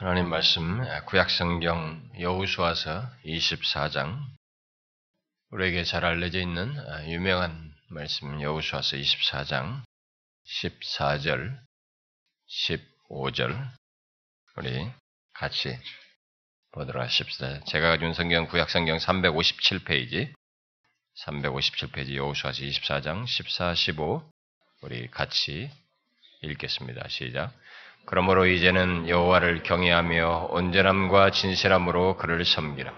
하나님 말씀 구약성경 여우수아서 24장 우리에게 잘 알려져 있는 유명한 말씀 여우수아서 24장 14절 15절 우리 같이 보도록 하십시다. 제가 가진 성경 구약성경 357페이지 357페이지 여우수아서 24장 14, 15 우리 같이 읽겠습니다. 시작. 그러므로 이제는 여호와를 경외하며 온전함과 진실함으로 그를 섬기라.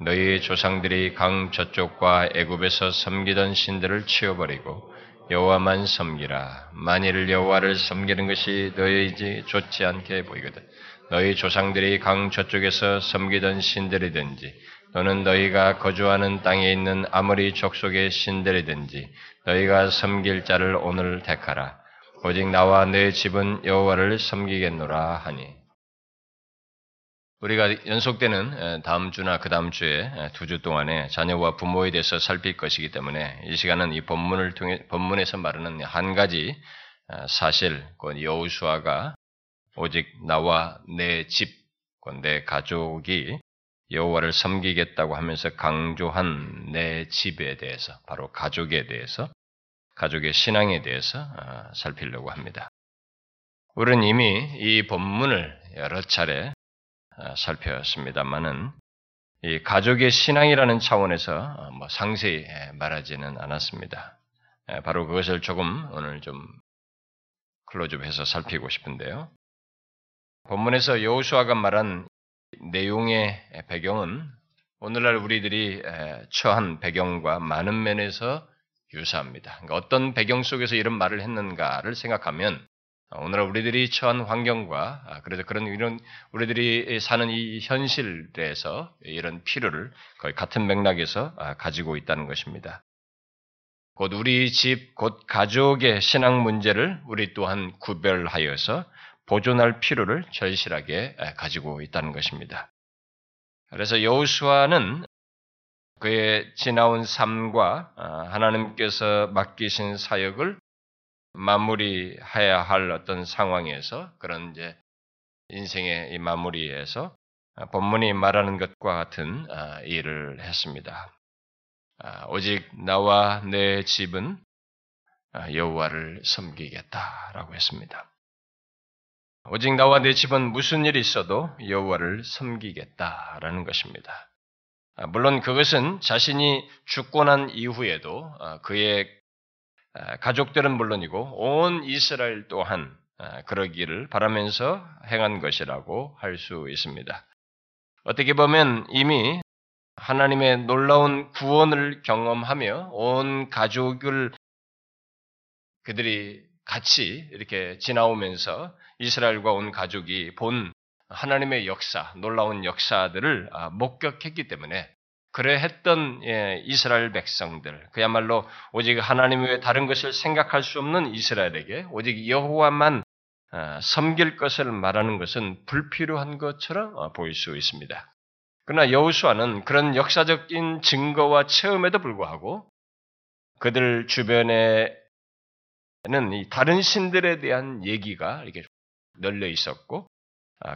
너희 조상들이 강 저쪽과 애굽에서 섬기던 신들을 치워버리고 여호와만 섬기라. 만일 여호와를 섬기는 것이 너희에게 좋지 않게 보이거든. 너희 조상들이 강 저쪽에서 섬기던 신들이든지 또는 너희가 거주하는 땅에 있는 아무리 족속의 신들이든지 너희가 섬길 자를 오늘 택하라. 오직 나와 내 집은 여호와를 섬기겠노라 하니. 우리가 연속되는 다음 주나 그 다음 주에 두 주 동안에 자녀와 부모에 대해서 살필 것이기 때문에 이 시간은 이 본문을 통해 본문에서 말하는 한 가지 사실, 곧 여호수아가 오직 나와 내 집, 내 가족이 여호와를 섬기겠다고 하면서 강조한 내 집에 대해서, 바로 가족에 대해서 가족의 신앙에 대해서 어, 살피려고 합니다. 우리는 이미 이 본문을 여러 차례 어, 살펴봤습니다만은 이 가족의 신앙이라는 차원에서 어, 뭐 상세히 말하지는 않았습니다. 바로 그것을 조금 오늘 좀 클로즈업해서 살피고 싶은데요. 본문에서 여호수아가 말한 내용의 배경은 오늘날 우리들이 처한 배경과 많은 면에서 유사합니다. 그러니까 어떤 배경 속에서 이런 말을 했는가를 생각하면 오늘날 우리들이 처한 환경과 아, 그래서 그런 이런 우리들이 사는 이 현실에서 이런 필요를 거의 같은 맥락에서 아, 가지고 있다는 것입니다. 곧 우리 집, 곧 가족의 신앙 문제를 우리 또한 구별하여서 보존할 필요를 절실하게 아, 가지고 있다는 것입니다. 그래서 여호수아는 그의 지나온 삶과 아, 하나님께서 맡기신 사역을 마무리해야 할 어떤 상황에서 그런 이제 인생의 이 마무리에서 아, 본문이 말하는 것과 같은 아, 일을 했습니다. 오직 나와 내 집은 여호와를 섬기겠다라고 했습니다. 오직 나와 내 집은 무슨 일이 있어도 여호와를 섬기겠다라는 것입니다. 아, 물론 그것은 자신이 죽고 난 이후에도 아, 그의 아, 가족들은 물론이고 온 이스라엘 또한 그러기를 바라면서 행한 것이라고 할 수 있습니다. 어떻게 보면 이미 하나님의 놀라운 구원을 경험하며 온 가족을 그들이 같이 이렇게 지나오면서 이스라엘과 온 가족이 본 하나님의 역사, 놀라운 역사들을 아, 목격했기 때문에 그래 했던 예, 이스라엘 백성들, 그야말로 오직 하나님 외에 다른 것을 생각할 수 없는 이스라엘에게 오직 여호와만 아, 섬길 것을 말하는 것은 불필요한 것처럼 어, 보일 수 있습니다. 그러나 여호수아는 그런 역사적인 증거와 체험에도 불구하고 그들 주변에는 이 다른 신들에 대한 얘기가 이렇게 널려 있었고 아,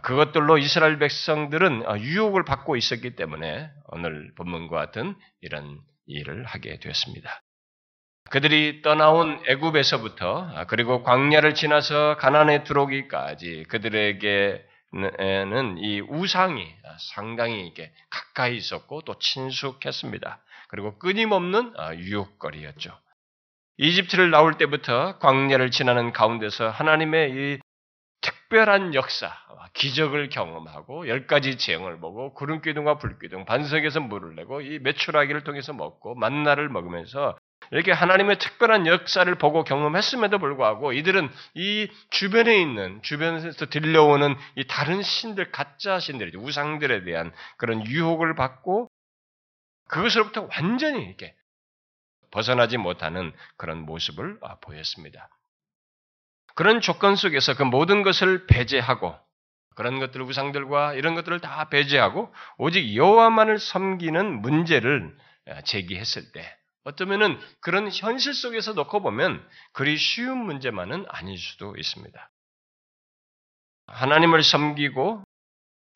그것들로 이스라엘 백성들은 아, 유혹을 받고 있었기 때문에 오늘 본문과 같은 이런 일을 하게 되었습니다. 그들이 떠나온 애굽에서부터 아, 그리고 광야를 지나서 가난에 들어오기까지 그들에게는 이 우상이 상당히 이게 가까이 있었고 또 친숙했습니다. 그리고 끊임없는 유혹거리였죠. 이집트를 나올 때부터 광야를 지나는 가운데서 하나님의 이 특별한 역사, 기적을 경험하고 열 가지 재앙을 보고 구름 기둥과 불 기둥, 반석에서 물을 내고 이 메추라기를 통해서 먹고 만나를 먹으면서 이렇게 하나님의 특별한 역사를 보고 경험했음에도 불구하고 이들은 이 주변에 있는 주변에서 들려오는 이 다른 신들 가짜 신들 우상들에 대한 그런 유혹을 받고 그것으로부터 완전히 이렇게 벗어나지 못하는 그런 모습을 아, 보였습니다. 그런 조건 속에서 그 모든 것을 배제하고 그런 것들 우상들과 이런 것들을 다 배제하고 오직 여호와만을 섬기는 문제를 제기했을 때 어쩌면은 그런 현실 속에서 놓고 보면 그리 쉬운 문제만은 아닐 수도 있습니다. 하나님을 섬기고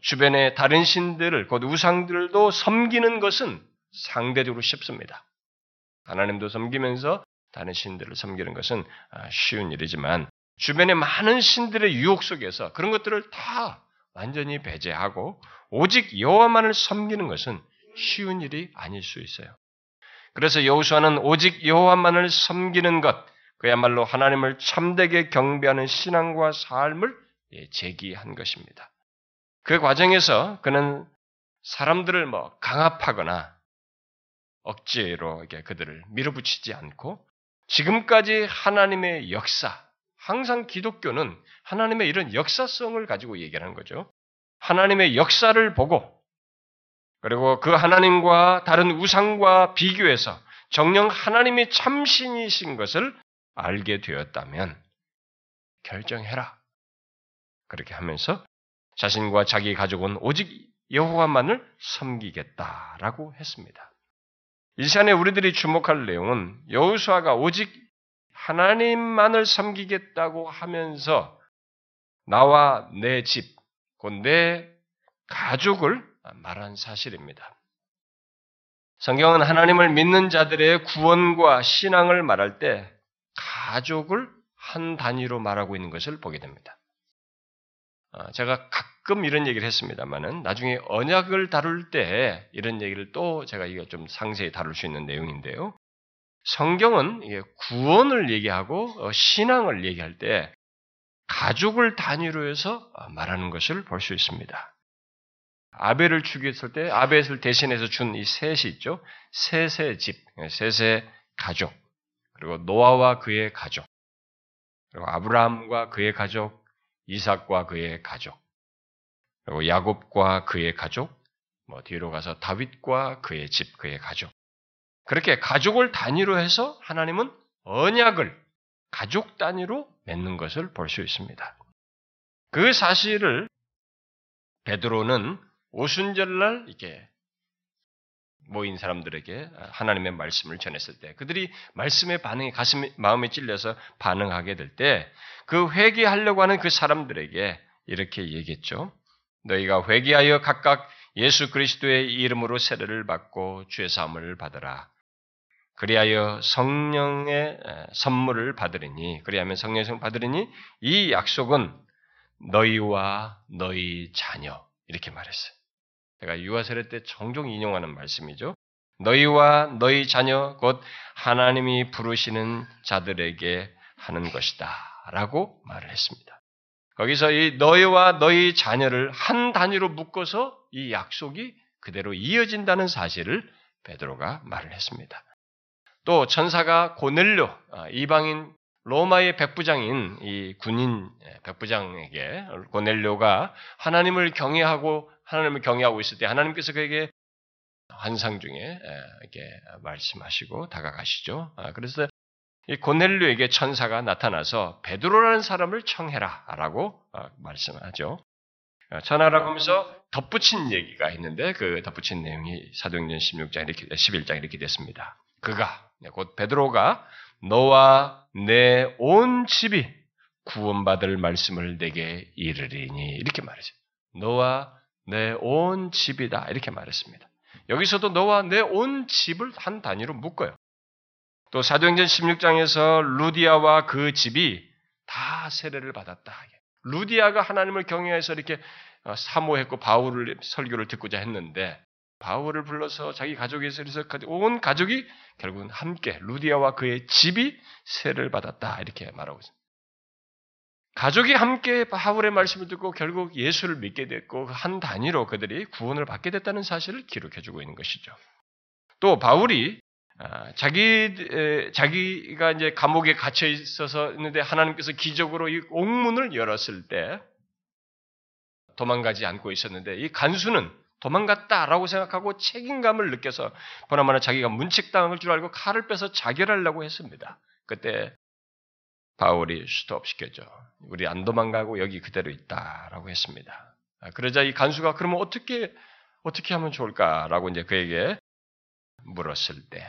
주변의 다른 신들을 곧 우상들도 섬기는 것은 상대적으로 쉽습니다. 하나님도 섬기면서 다른 신들을 섬기는 것은 아, 쉬운 일이지만 주변의 많은 신들의 유혹 속에서 그런 것들을 다 완전히 배제하고 오직 여호와만을 섬기는 것은 쉬운 일이 아닐 수 있어요. 그래서 여호수아는 오직 여호와만을 섬기는 것, 그야말로 하나님을 참되게 경배하는 신앙과 삶을 예, 제기한 것입니다. 그 과정에서 그는 사람들을 뭐 강압하거나 억지로 이렇게 그들을 밀어붙이지 않고 지금까지 하나님의 역사, 항상 기독교는 하나님의 이런 역사성을 가지고 얘기하는 거죠. 하나님의 역사를 보고 그리고 그 하나님과 다른 우상과 비교해서 정령 하나님이 참신이신 것을 알게 되었다면 결정해라. 그렇게 하면서 자신과 자기 가족은 오직 여호와만을 섬기겠다라고 했습니다. 이 시간에 우리들이 주목할 내용은 여호수아가 오직 하나님만을 섬기겠다고 하면서 나와 내 집, 곧내 가족을 말한 사실입니다. 성경은 하나님을 믿는 자들의 구원과 신앙을 말할 때 가족을 한 단위로 말하고 있는 것을 보게 됩니다. 어, 제가 가끔 이런 얘기를 했습니다만은 나중에 언약을 다룰 때 이런 얘기를 또 제가 이거 좀 상세히 다룰 수 있는 내용인데요. 성경은 구원을 얘기하고 어, 신앙을 얘기할 때 가족을 단위로 해서 어, 말하는 것을 볼 수 있습니다. 아벨을 죽였을 때 아벨을 대신해서 준 이 셋이 있죠. 셋의 집, 셋의 가족, 그리고 노아와 그의 가족, 그리고 아브라함과 그의 가족, 이삭과 그의 가족, 그리고 야곱과 그의 가족, 뭐 뒤로 가서 다윗과 그의 집, 그의 가족. 그렇게 가족을 단위로 해서 하나님은 언약을 가족 단위로 맺는 것을 볼 수 있습니다. 그 사실을 베드로는 오순절날 이렇게 모인 사람들에게 하나님의 말씀을 전했을 때 그들이 말씀의 반응이 가슴 마음에 찔려서 반응하게 될 때 그 회개하려고 하는 그 사람들에게 이렇게 얘기했죠. 너희가 회개하여 각각 예수 그리스도의 이름으로 세례를 받고 죄 사함을 받으라. 그리하여 성령의 선물을 받으리니 그리하면 성령의 선물 받으리니 이 약속은 너희와 너희 자녀 이렇게 말했어요. 제가 유아 세례 때 종종 인용하는 말씀이죠. 너희와 너희 자녀 곧 하나님이 부르시는 자들에게 하는 것이다. 라고 말을 했습니다. 거기서 이 너희와 너희 자녀를 한 단위로 묶어서 이 약속이 그대로 이어진다는 사실을 베드로가 말을 했습니다. 또 천사가 고넬료 아, 이방인 로마의 백부장인 이 군인 예, 백부장에게 고넬료가 하나님을 경외하고 하나님을 경외하고 있을 때 하나님께서 그에게 환상 중에 이렇게 말씀하시고 다가가시죠. 아, 그래서 이 고넬료에게 천사가 나타나서 베드로라는 사람을 청해라라고 어, 말씀하죠. 어, 천하라고 하면서 덧붙인 얘기가 있는데 그 덧붙인 내용이 사도행전 16장 이렇게 11장 이렇게 됐습니다. 그가 네, 곧 베드로가 너와 내 온 집이 구원받을 말씀을 내게 이르리니 이렇게 말하죠. 너와 내 온 집이다. 이렇게 말했습니다. 여기서도 너와 내 온 집을 한 단위로 묶어요. 또 사도행전 16장에서 루디아와 그 집이 다 세례를 받았다. 루디아가 하나님을 경외해서 이렇게 어, 사모했고 바울을 설교를 듣고자 했는데 바울을 불러서 자기 가족에서 온 가족이 결국은 함께 루디아와 그의 집이 세례를 받았다 이렇게 말하고 있습니다. 가족이 함께 바울의 말씀을 듣고 결국 예수를 믿게 됐고 한 단위로 그들이 구원을 받게 됐다는 사실을 기록해주고 있는 것이죠. 또 바울이 아, 자기 자기가 이제 감옥에 갇혀 있어서 있는데 하나님께서 기적으로 이 옥문을 열었을 때 도망가지 않고 있었는데 이 간수는 도망갔다라고 생각하고 책임감을 느껴서 보나마나 자기가 문책당할 줄 알고 칼을 빼서 자결하려고 했습니다. 그때 바울이 스톱시켰죠. 우리 안 도망가고 여기 그대로 있다라고 했습니다. 아, 그러자 이 간수가 그러면 어떻게 어떻게 하면 좋을까라고 이제 그에게 물었을 때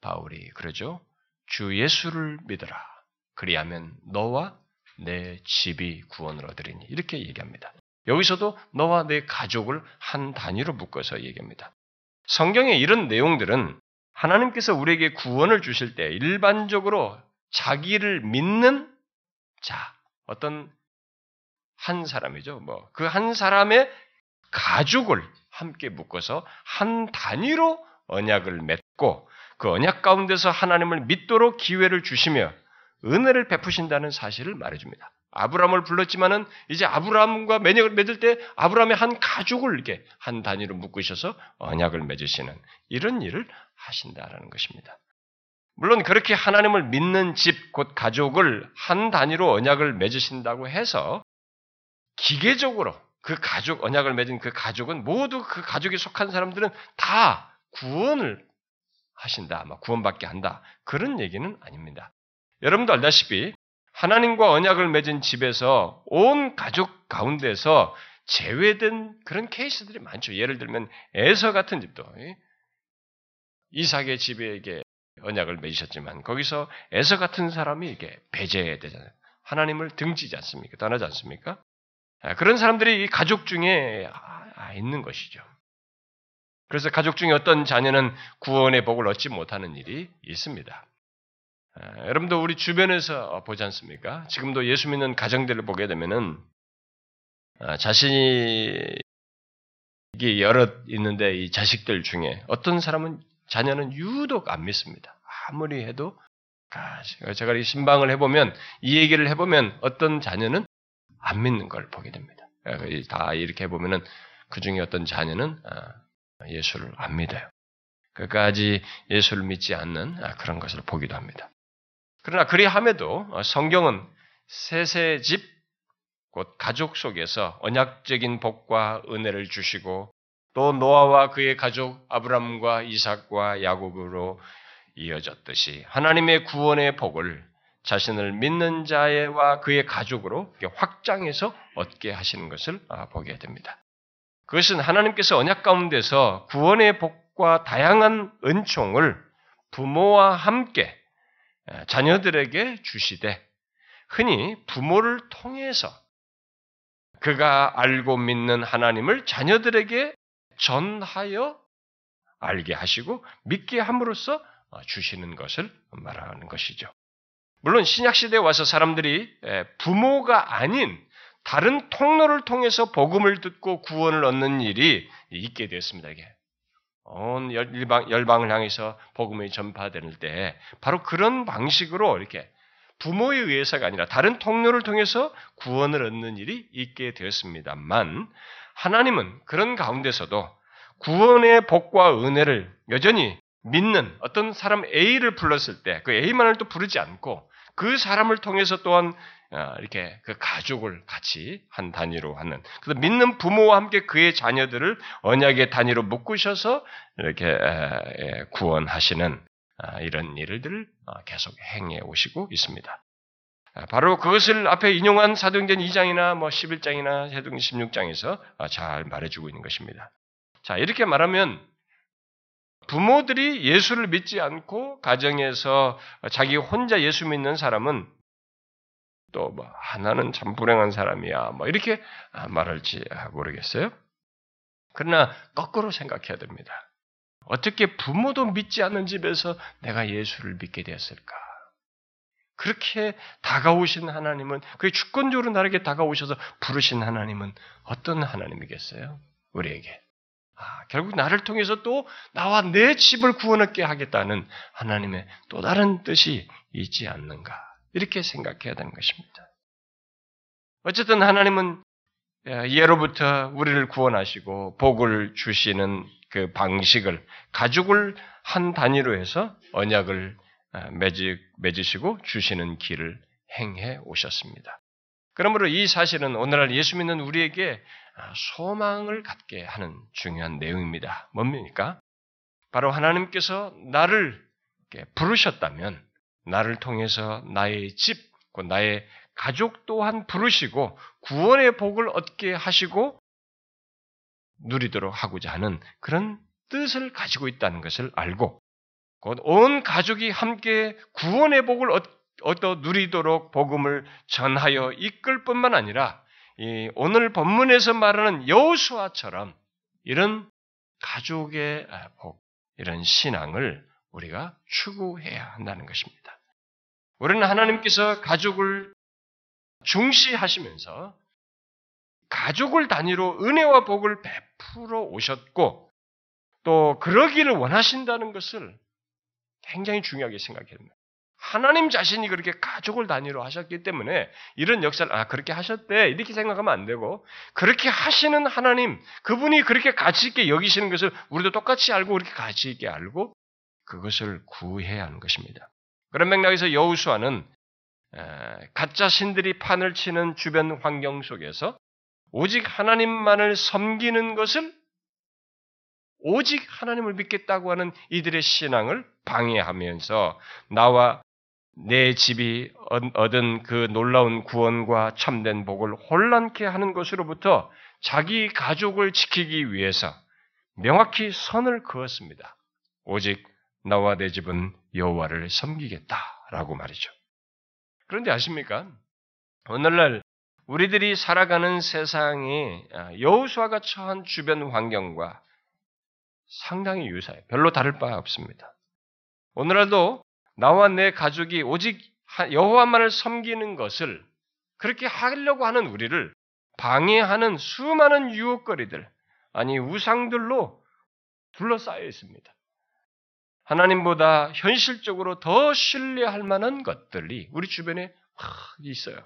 바울이 그러죠. 주 예수를 믿어라. 그리하면 너와 내 집이 구원을 얻으리니 이렇게 얘기합니다. 여기서도 너와 내 가족을 한 단위로 묶어서 얘기합니다. 성경의 이런 내용들은 하나님께서 우리에게 구원을 주실 때 일반적으로 자기를 믿는 자, 어떤 한 사람이죠. 뭐, 그 한 사람의 가족을 함께 묶어서 한 단위로 언약을 맺고 그 언약 가운데서 하나님을 믿도록 기회를 주시며 은혜를 베푸신다는 사실을 말해줍니다. 아브라함을 불렀지만은 이제 아브라함과 매력을 맺을 때 아브라함의 한 가족을 이렇게 한 단위로 묶으셔서 언약을 맺으시는 이런 일을 하신다라는 것입니다. 물론 그렇게 하나님을 믿는 집, 곧 가족을 한 단위로 언약을 맺으신다고 해서 기계적으로 그 가족, 언약을 맺은 그 가족은 모두 그 가족에 속한 사람들은 다 구원을 하신다, 구원받게 한다. 그런 얘기는 아닙니다. 여러분도 알다시피 하나님과 언약을 맺은 집에서 온 가족 가운데서 제외된 그런 케이스들이 많죠. 예를 들면 에서 같은 집도 이삭의 집에게 언약을 맺으셨지만 거기서 에서 같은 사람이 이게 배제되잖아요. 하나님을 등지지 않습니까? 떠나지 않습니까? 아, 그런 사람들이 이 가족 중에 아, 있는 것이죠. 그래서 가족 중에 어떤 자녀는 구원의 복을 얻지 못하는 일이 있습니다. 아, 여러분도 우리 주변에서 보지 않습니까? 지금도 예수 믿는 가정들을 보게 되면은 자신이 여럿 있는데 이 자식들 중에 어떤 사람은 자녀는 유독 안 믿습니다. 아무리 해도 제가 이 신방을 해보면 이 얘기를 해보면 어떤 자녀는 안 믿는 걸 보게 됩니다. 다 이렇게 해보면은 그 중에 어떤 자녀는 예수를 안 믿어요. 끝까지 예수를 믿지 않는 그런 것을 보기도 합니다. 그러나 그리함에도 성경은 셋의 집, 곧 가족 속에서 언약적인 복과 은혜를 주시고 또 노아와 그의 가족 아브람과 이삭과 야곱으로 이어졌듯이 하나님의 구원의 복을 자신을 믿는 자와 그의 가족으로 확장해서 얻게 하시는 것을 보게 됩니다. 그것은 하나님께서 언약 가운데서 구원의 복과 다양한 은총을 부모와 함께 자녀들에게 주시되 흔히 부모를 통해서 그가 알고 믿는 하나님을 자녀들에게 전하여 알게 하시고 믿게 함으로써 주시는 것을 말하는 것이죠. 물론 신약 시대에 와서 사람들이 부모가 아닌 다른 통로를 통해서 복음을 듣고 구원을 얻는 일이 있게 되었습니다. 이게 온 열방, 열방을 향해서 복음이 전파될 때 바로 그런 방식으로 이렇게 부모에 의해서가 아니라 다른 통로를 통해서 구원을 얻는 일이 있게 되었습니다만 하나님은 그런 가운데서도 구원의 복과 은혜를 여전히 믿는 어떤 사람 A를 불렀을 때 그 A만을 또 부르지 않고 그 사람을 통해서 또한 어, 이렇게 그 가족을 같이 한 단위로 하는 그 믿는 부모와 함께 그의 자녀들을 언약의 단위로 묶으셔서 이렇게 구원하시는 아, 이런 일들을 어, 계속 행해 오시고 있습니다. 아, 바로 그것을 앞에 인용한 사도행전 2장이나 뭐 11장이나 사도행전 16장에서 아, 잘 말해주고 있는 것입니다. 자 이렇게 말하면 부모들이 예수를 믿지 않고 가정에서 자기 혼자 예수 믿는 사람은 또 뭐 하나는 참 불행한 사람이야 뭐 이렇게 말할지 모르겠어요. 그러나 거꾸로 생각해야 됩니다. 어떻게 부모도 믿지 않는 집에서 내가 예수를 믿게 되었을까? 그렇게 다가오신 하나님은, 그 주권적으로 나에게 다가오셔서 부르신 하나님은 어떤 하나님이겠어요? 우리에게. 아, 결국 나를 통해서 또 나와 내 집을 구원하게 하겠다는 하나님의 또 다른 뜻이 있지 않는가. 이렇게 생각해야 되는 것입니다. 어쨌든 하나님은 예로부터 우리를 구원하시고 복을 주시는 그 방식을 가족을 한 단위로 해서 언약을 맺으시고 주시는 길을 행해 오셨습니다. 그러므로 이 사실은 오늘날 예수 믿는 우리에게 아, 소망을 갖게 하는 중요한 내용입니다. 뭡니까? 바로 하나님께서 나를 부르셨다면 나를 통해서 나의 집, 나의 가족 또한 부르시고 구원의 복을 얻게 하시고 누리도록 하고자 하는 그런 뜻을 가지고 있다는 것을 알고 곧 온 가족이 함께 구원의 복을 얻, 얻어 누리도록 복음을 전하여 이끌 뿐만 아니라 이 오늘 본문에서 말하는 여호수아처럼 이런 가족의 복, 이런 신앙을 우리가 추구해야 한다는 것입니다. 우리는 하나님께서 가족을 중시하시면서 가족을 단위로 은혜와 복을 베풀어 오셨고 또 그러기를 원하신다는 것을 굉장히 중요하게 생각해야 됩니다. 하나님 자신이 그렇게 가족을 단위로 하셨기 때문에 이런 역사를 아 그렇게 하셨대 이렇게 생각하면 안 되고 그렇게 하시는 하나님 그분이 그렇게 가치 있게 여기시는 것을 우리도 똑같이 알고 그렇게 가치 있게 알고 그것을 구해야 하는 것입니다. 그런 맥락에서 여우수아는 가짜 신들이 판을 치는 주변 환경 속에서 오직 하나님만을 섬기는 것을 오직 하나님을 믿겠다고 하는 이들의 신앙을 방해하면서 나와 내 집이 얻은 그 놀라운 구원과 참된 복을 혼란케 하는 것으로부터 자기 가족을 지키기 위해서 명확히 선을 그었습니다. 오직 나와 내 집은 여호와를 섬기겠다라고 말이죠. 그런데 아십니까? 오늘날 우리들이 살아가는 세상이 여호수아가 처한 주변 환경과 상당히 유사해요. 별로 다를 바 없습니다. 오늘날도 나와 내 가족이 오직 여호와만을 섬기는 것을 그렇게 하려고 하는 우리를 방해하는 수많은 유혹거리들, 아니 우상들로 둘러싸여 있습니다. 하나님보다 현실적으로 더 신뢰할 만한 것들이 우리 주변에 있어요.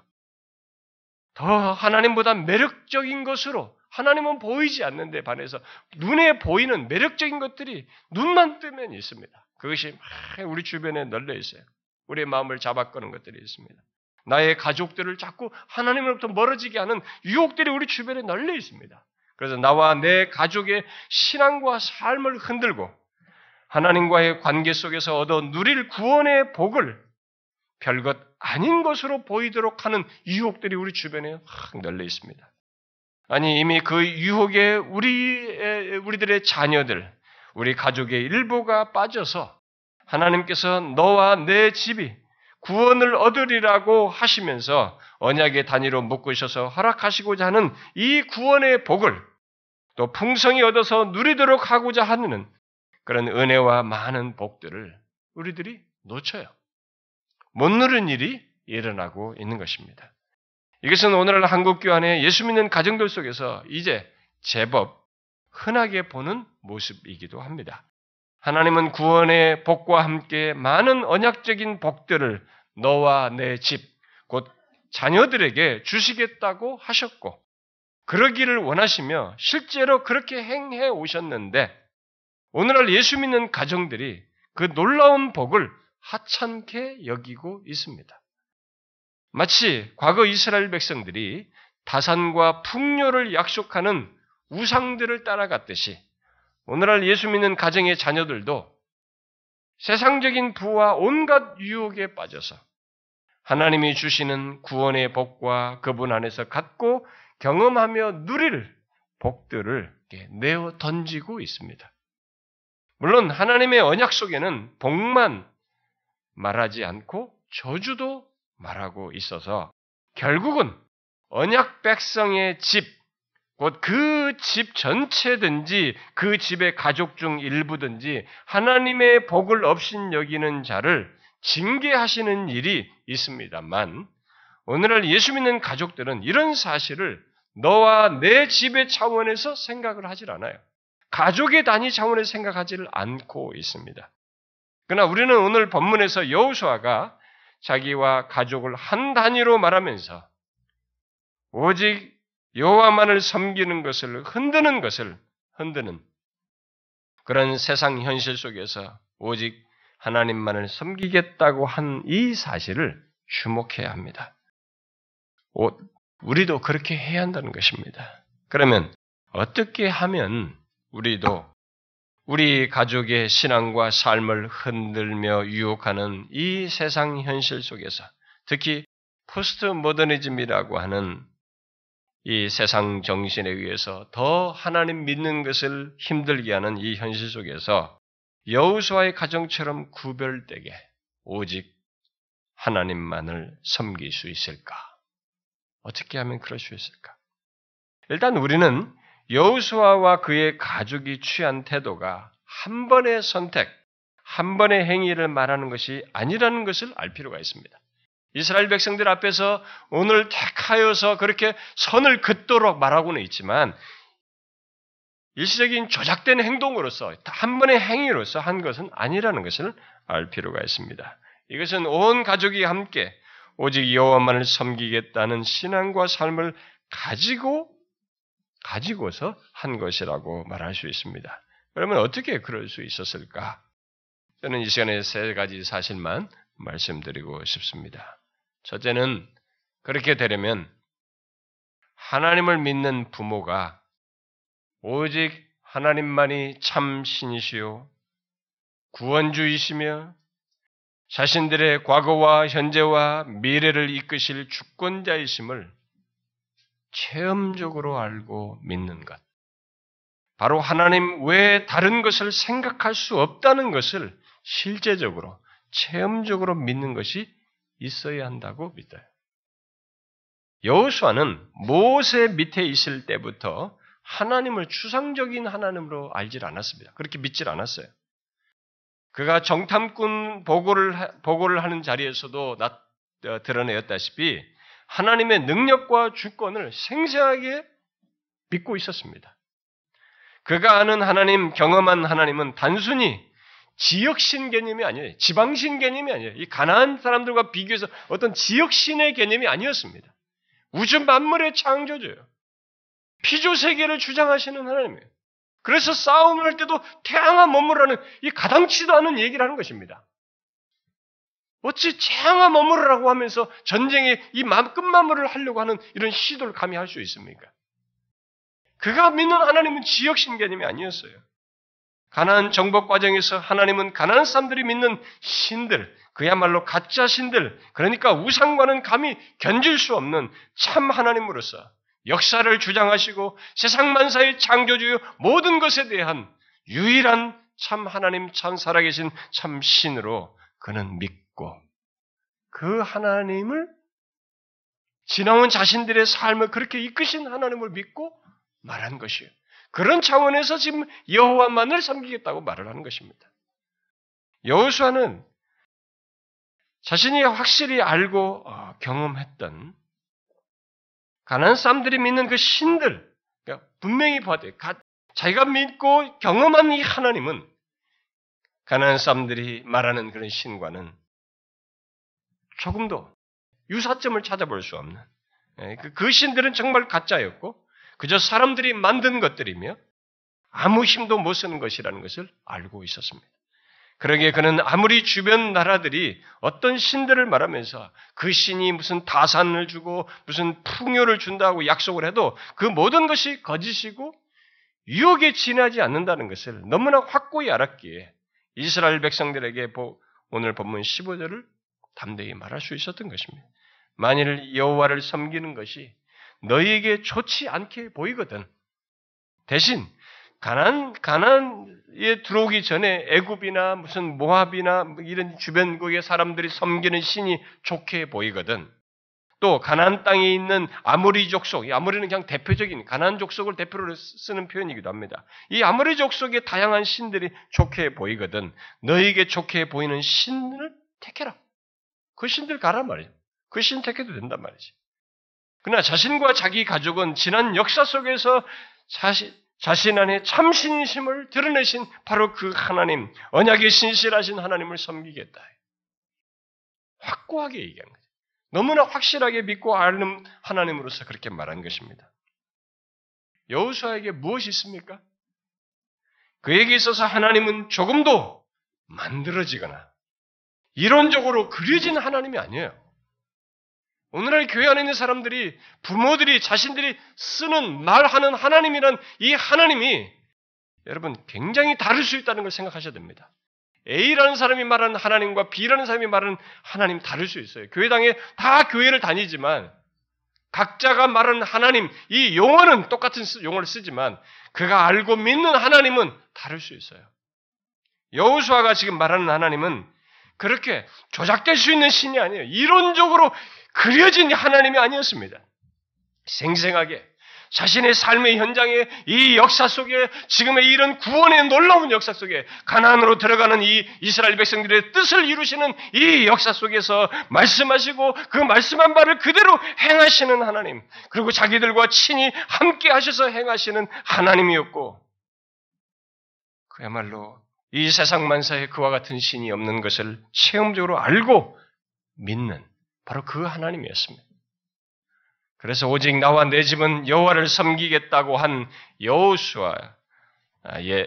더 하나님보다 매력적인 것으로 하나님은 보이지 않는데 반해서 눈에 보이는 매력적인 것들이 눈만 뜨면 있습니다. 그것이 우리 주변에 널려 있어요. 우리의 마음을 잡아끄는 것들이 있습니다. 나의 가족들을 자꾸 하나님으로부터 멀어지게 하는 유혹들이 우리 주변에 널려 있습니다. 그래서 나와 내 가족의 신앙과 삶을 흔들고 하나님과의 관계 속에서 얻어 누릴 구원의 복을 별것 아닌 것으로 보이도록 하는 유혹들이 우리 주변에 확 널려 있습니다. 아니 이미 그 유혹에 우리 우리들의 자녀들, 우리 가족의 일부가 빠져서 하나님께서 너와 내 집이 구원을 얻으리라고 하시면서 언약의 단위로 묶으셔서 허락하시고자 하는 이 구원의 복을 또 풍성히 얻어서 누리도록 하고자 하는 그런 은혜와 많은 복들을 우리들이 놓쳐요. 못 누른 일이 일어나고 있는 것입니다. 이것은 오늘날 한국 교환의 예수 믿는 가정들 속에서 이제 제법 흔하게 보는 모습이기도 합니다. 하나님은 구원의 복과 함께 많은 언약적인 복들을 너와 내 집, 곧 자녀들에게 주시겠다고 하셨고, 그러기를 원하시며 실제로 그렇게 행해 오셨는데, 오늘날 예수 믿는 가정들이 그 놀라운 복을 하찮게 여기고 있습니다. 마치 과거 이스라엘 백성들이 다산과 풍요를 약속하는 우상들을 따라갔듯이 오늘날 예수 믿는 가정의 자녀들도 세상적인 부와 온갖 유혹에 빠져서 하나님이 주시는 구원의 복과 그분 안에서 갖고 경험하며 누릴 복들을 내어 던지고 있습니다. 물론 하나님의 언약 속에는 복만 말하지 않고 저주도 말하고 있어서 결국은 언약 백성의 집, 곧 그 집 전체든지 그 집의 가족 중 일부든지 하나님의 복을 없인 여기는 자를 징계하시는 일이 있습니다만 오늘날 예수 믿는 가족들은 이런 사실을 너와 내 집의 차원에서 생각을 하질 않아요. 가족의 단위 차원에서 생각하지를 않고 있습니다. 그러나 우리는 오늘 본문에서 여우수아가 자기와 가족을 한 단위로 말하면서 오직 여호와만을 섬기는 것을 흔드는 것을 흔드는 그런 세상 현실 속에서 오직 하나님만을 섬기겠다고 한 이 사실을 주목해야 합니다. 우리도 그렇게 해야 한다는 것입니다. 그러면 어떻게 하면 우리도 우리 가족의 신앙과 삶을 흔들며 유혹하는 이 세상 현실 속에서 특히 포스트 모더니즘이라고 하는 이 세상 정신에 의해서 더 하나님 믿는 것을 힘들게 하는 이 현실 속에서 여우수와의 가정처럼 구별되게 오직 하나님만을 섬길 수 있을까? 어떻게 하면 그럴 수 있을까? 일단 우리는 여우수아와 그의 가족이 취한 태도가 한 번의 선택, 한 번의 행위를 말하는 것이 아니라는 것을 알 필요가 있습니다. 이스라엘 백성들 앞에서 오늘 택하여서 그렇게 선을 긋도록 말하고는 있지만 일시적인 조작된 행동으로서 한 번의 행위로서 한 것은 아니라는 것을 알 필요가 있습니다. 이것은 온 가족이 함께 오직 여호와만을 섬기겠다는 신앙과 삶을 가지고 가지고서 한 것이라고 말할 수 있습니다. 그러면 어떻게 그럴 수 있었을까? 저는 이 시간에 세 가지 사실만 말씀드리고 싶습니다. 첫째는 그렇게 되려면 하나님을 믿는 부모가 오직 하나님만이 참 신이시요 구원주이시며 자신들의 과거와 현재와 미래를 이끄실 주권자이심을 체험적으로 알고 믿는 것. 바로 하나님 외에 다른 것을 생각할 수 없다는 것을 실제적으로, 체험적으로 믿는 것이 있어야 한다고 믿어요. 여호수아는 모세 밑에 있을 때부터 하나님을 추상적인 하나님으로 알질 않았습니다. 그렇게 믿질 않았어요. 그가 정탐꾼 보고를 보고를 하는 자리에서도 나, 어, 드러내었다시피 하나님의 능력과 주권을 생생하게 믿고 있었습니다. 그가 아는 하나님, 경험한 하나님은 단순히 지역신 개념이 아니에요. 지방신 개념이 아니에요. 이 가나안 사람들과 비교해서 어떤 지역신의 개념이 아니었습니다. 우주 만물의 창조주예요. 피조 세계를 주장하시는 하나님이에요. 그래서 싸움을 할 때도 태양아 머무라는 이 가당치도 않은 얘기를 하는 것입니다. 어찌 태양아 머무르라고 하면서 전쟁의 이 끝마무리를 하려고 하는 이런 시도를 감히 할 수 있습니까? 그가 믿는 하나님은 지역 신 개념이 아니었어요. 가나안 정복 과정에서 하나님은 가나안 사람들이 믿는 신들, 그야말로 가짜 신들, 그러니까 우상과는 감히 견질 수 없는 참 하나님으로서 역사를 주장하시고 세상 만사의 창조주요 모든 것에 대한 유일한 참 하나님 참 살아계신 참 신으로 그는 믿 고 그 하나님을 지나온 자신들의 삶을 그렇게 이끄신 하나님을 믿고 말한 것이에요. 그런 차원에서 지금 여호와만을 섬기겠다고 말을 하는 것입니다. 여호수아는 자신이 확실히 알고 어, 경험했던 가난 사람들이 믿는 그 신들, 그러니까 분명히 돼. 자기가 믿고 경험한 이 하나님은 가난 사람들이 말하는 그런 신과는 조금도 유사점을 찾아볼 수 없는 예, 그, 그 신들은 정말 가짜였고 그저 사람들이 만든 것들이며 아무 힘도 못 쓰는 것이라는 것을 알고 있었습니다. 그러기에 그는 아무리 주변 나라들이 어떤 신들을 말하면서 그 신이 무슨 다산을 주고 무슨 풍요를 준다고 약속을 해도 그 모든 것이 거짓이고 유혹에 지나지 않는다는 것을 너무나 확고히 알았기에 이스라엘 백성들에게 오늘 본문 15절을 담대히 말할 수 있었던 것입니다. 만일 여호와를 섬기는 것이 너희에게 좋지 않게 보이거든. 대신 가난 가난에 들어오기 전에 애굽이나 무슨 모압이나 뭐 이런 주변국의 사람들이 섬기는 신이 좋게 보이거든. 또 가나안 땅에 있는 아모리 족속, 아모리는 그냥 대표적인 가나안 족속을 대표로 쓰는 표현이기도 합니다. 이 아모리 족속의 다양한 신들이 좋게 보이거든. 너에게 좋게 보이는 신을 택해라. 그 신들 가란 말이에요. 그 신 택해도 된단 말이지. 그러나 자신과 자기 가족은 지난 역사 속에서 자신, 자신 안에 참신심을 드러내신 바로 그 하나님, 언약의 신실하신 하나님을 섬기겠다. 확고하게 얘기한 거죠. 너무나 확실하게 믿고 아는 하나님으로서 그렇게 말한 것입니다. 여호수아에게 무엇이 있습니까? 그에게 있어서 하나님은 조금도 만들어지거나 이론적으로 그려진 하나님이 아니에요. 오늘날 교회 안에 있는 사람들이 부모들이 자신들이 쓰는 말하는 하나님이란 이 하나님이 여러분 굉장히 다를 수 있다는 걸 생각하셔야 됩니다. A라는 사람이 말하는 하나님과 B라는 사람이 말하는 하나님 다를 수 있어요. 교회당에 다 교회를 다니지만 각자가 말하는 하나님 이 용어는 똑같은 용어를 쓰지만 그가 알고 믿는 하나님은 다를 수 있어요. 여우수아가 지금 말하는 하나님은 그렇게 조작될 수 있는 신이 아니에요. 이론적으로 그려진 하나님이 아니었습니다. 생생하게 자신의 삶의 현장에 이 역사 속에 지금의 이런 구원의 놀라운 역사 속에 가나안으로 들어가는 이 이스라엘 백성들의 뜻을 이루시는 이 역사 속에서 말씀하시고 그 말씀한 바를 그대로 행하시는 하나님 그리고 자기들과 친히 함께 하셔서 행하시는 하나님이었고 그야말로 이 세상 만사에 그와 같은 신이 없는 것을 체험적으로 알고 믿는 바로 그 하나님이었습니다. 그래서 오직 나와 내 집은 여호와를 섬기겠다고 한 여호수아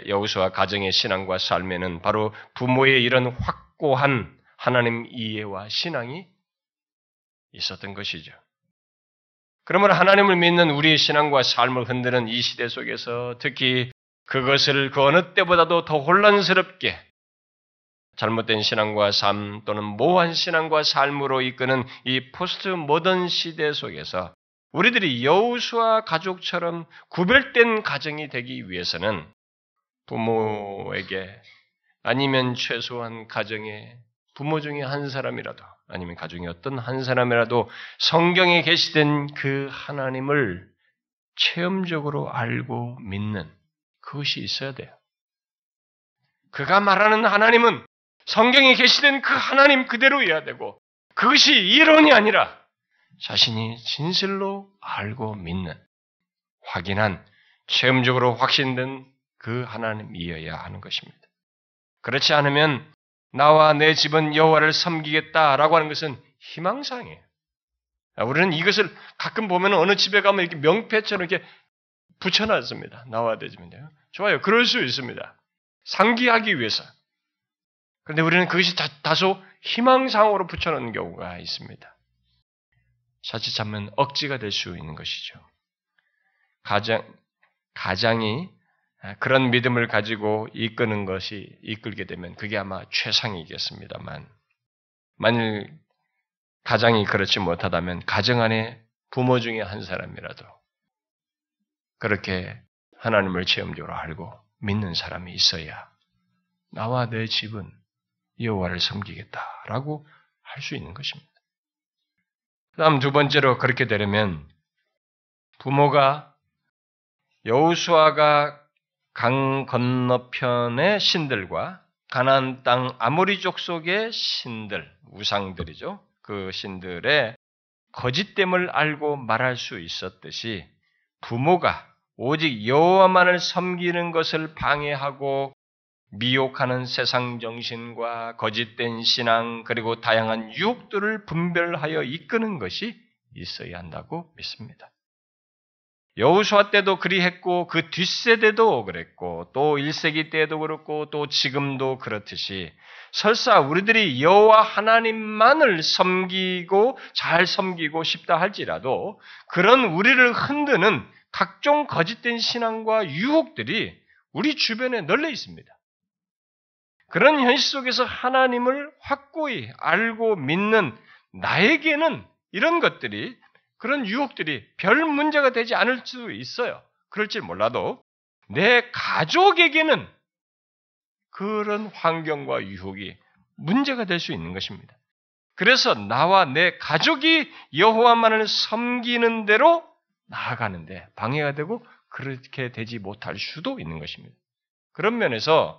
여호수아 가정의 신앙과 삶에는 바로 부모의 이런 확고한 하나님 이해와 신앙이 있었던 것이죠. 그러면 하나님을 믿는 우리의 신앙과 삶을 흔드는 이 시대 속에서 특히 그것을 그 어느 때보다도 더 혼란스럽게 잘못된 신앙과 삶 또는 모호한 신앙과 삶으로 이끄는 이 포스트 모던 시대 속에서 우리들이 여우수와 가족처럼 구별된 가정이 되기 위해서는 부모에게 아니면 최소한 가정의 부모 중에 한 사람이라도 아니면 가정의 어떤 한 사람이라도 성경에 계시된 그 하나님을 체험적으로 알고 믿는 그것이 있어야 돼요. 그가 말하는 하나님은 성경에 계시된 그 하나님 그대로여야 되고 그것이 이론이 아니라 자신이 진실로 알고 믿는 확인한 체험적으로 확신된 그 하나님이어야 하는 것입니다. 그렇지 않으면 나와 내 집은 여호와를 섬기겠다라고 하는 것은 희망상이에요. 우리는 이것을 가끔 보면 어느 집에 가면 이렇게 명패처럼 이렇게 붙여놨습니다. 나와 내 집인데요. 좋아요. 그럴 수 있습니다. 상기하기 위해서. 그런데 우리는 그것이 다, 소 희망상으로 붙여놓는 경우가 있습니다. 자칫하면 억지가 될 수 있는 것이죠. 가장, 가장이 그런 믿음을 가지고 이끄는 것이 이끌게 되면 그게 아마 최상이겠습니다만, 만일 가장이 그렇지 못하다면 가정 안에 부모 중에 한 사람이라도 그렇게 하나님을 체험적으로 알고 믿는 사람이 있어야 나와 내 집은 여호와를 섬기겠다라고 할 수 있는 것입니다. 그다음 두 번째로 그렇게 되려면 부모가 여우수아가 강 건너편의 신들과 가나안 땅 아모리 족 속의 신들 우상들이죠. 그 신들의 거짓됨을 알고 말할 수 있었듯이 부모가 오직 여호와만을 섬기는 것을 방해하고 미혹하는 세상 정신과 거짓된 신앙 그리고 다양한 유혹들을 분별하여 이끄는 것이 있어야 한다고 믿습니다. 여우수아 때도 그리했고 그 뒷세대도 그랬고 또 1세기 때도 그렇고 또 지금도 그렇듯이 설사 우리들이 여호와 하나님만을 섬기고 잘 섬기고 싶다 할지라도 그런 우리를 흔드는 각종 거짓된 신앙과 유혹들이 우리 주변에 널려 있습니다. 그런 현실 속에서 하나님을 확고히 알고 믿는 나에게는 이런 것들이 그런 유혹들이 별 문제가 되지 않을 수 있어요. 그럴지 몰라도 내 가족에게는 그런 환경과 유혹이 문제가 될 수 있는 것입니다. 그래서 나와 내 가족이 여호와만을 섬기는 대로 나아가는데 방해가 되고 그렇게 되지 못할 수도 있는 것입니다. 그런 면에서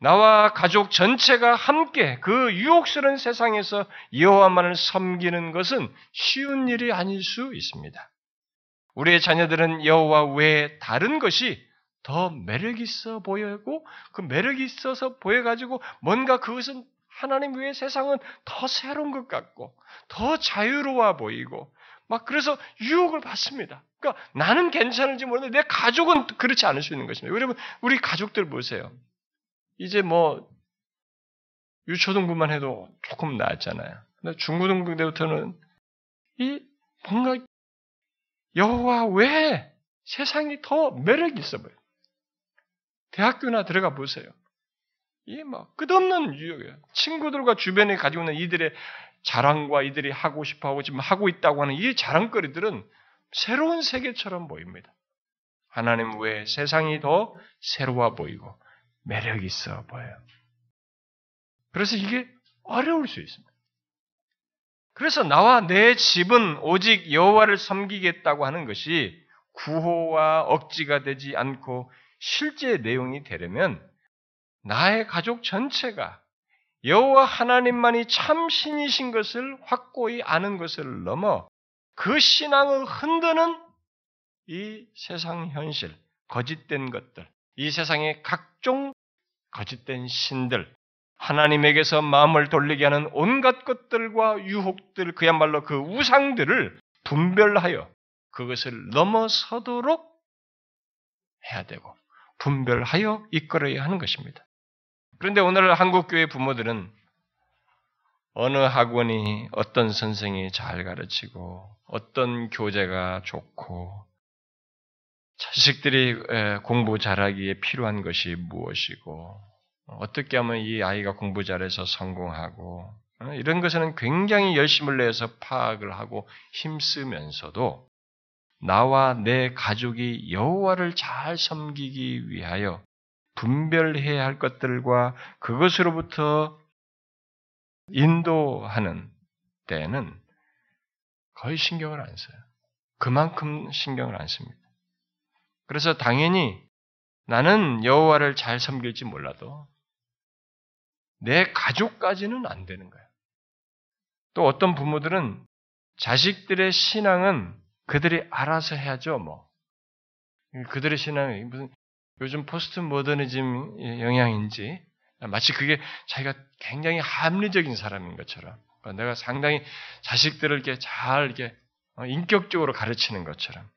나와 가족 전체가 함께 그 유혹스러운 세상에서 여호와만을 섬기는 것은 쉬운 일이 아닐 수 있습니다. 우리의 자녀들은 여호와 외에 다른 것이 더 매력 있어 보이고 그 매력 있어서 보여 가지고 뭔가 그것은 하나님 외의 세상은 더 새로운 것 같고 더 자유로워 보이고 막 그래서 유혹을 받습니다. 그러니까 나는 괜찮을지 모르는데 내 가족은 그렇지 않을 수 있는 것입니다. 여러분 우리 가족들 보세요. 이제 뭐 유초등부만 해도 조금 나았잖아요. 근데 중고등부 때부터는 이 뭔가 여호와 외에 세상이 더 매력이 있어 보여요. 대학교나 들어가 보세요. 이게 막 끝없는 유혹이에요. 친구들과 주변에 가지고 있는 이들의 자랑과 이들이 하고 싶어 하고 지금 하고 있다고 하는 이 자랑거리들은 새로운 세계처럼 보입니다. 하나님 외에 세상이 더 새로워 보이고 매력이 있어 보여요. 그래서 이게 어려울 수 있습니다. 그래서 나와 내 집은 오직 여호와를 섬기겠다고 하는 것이 구호와 억지가 되지 않고 실제 내용이 되려면 나의 가족 전체가 여호와 하나님만이 참 신이신 것을 확고히 아는 것을 넘어 그 신앙을 흔드는 이 세상 현실, 거짓된 것들, 이 세상의 각종 거짓된 신들, 하나님에게서 마음을 돌리게 하는 온갖 것들과 유혹들, 그야말로 그 우상들을 분별하여 그것을 넘어서도록 해야 되고, 분별하여 이끌어야 하는 것입니다. 그런데 오늘 한국교회 부모들은 어느 학원이 어떤 선생이 잘 가르치고 어떤 교재가 좋고 자식들이 공부 잘하기에 필요한 것이 무엇이고 어떻게 하면 이 아이가 공부 잘해서 성공하고 어, 이런 것에는 굉장히 열심을 내서 파악을 하고 힘쓰면서도 나와 내 가족이 여호와를 잘 섬기기 위하여 분별해야 할 것들과 그것으로부터 인도하는 때는 거의 신경을 안 써요. 그만큼 신경을 안 씁니다. 그래서 당연히 나는 여호와를 잘 섬길지 몰라도 내 가족까지는 안 되는 거예요. 또 어떤 부모들은 자식들의 신앙은 그들이 알아서 해야죠, 뭐. 그들의 신앙이 무슨 요즘 포스트 모더니즘 영향인지 마치 그게 자기가 굉장히 합리적인 사람인 것처럼 그러니까 내가 상당히 자식들을 이렇게 잘 이렇게 인격적으로 가르치는 것처럼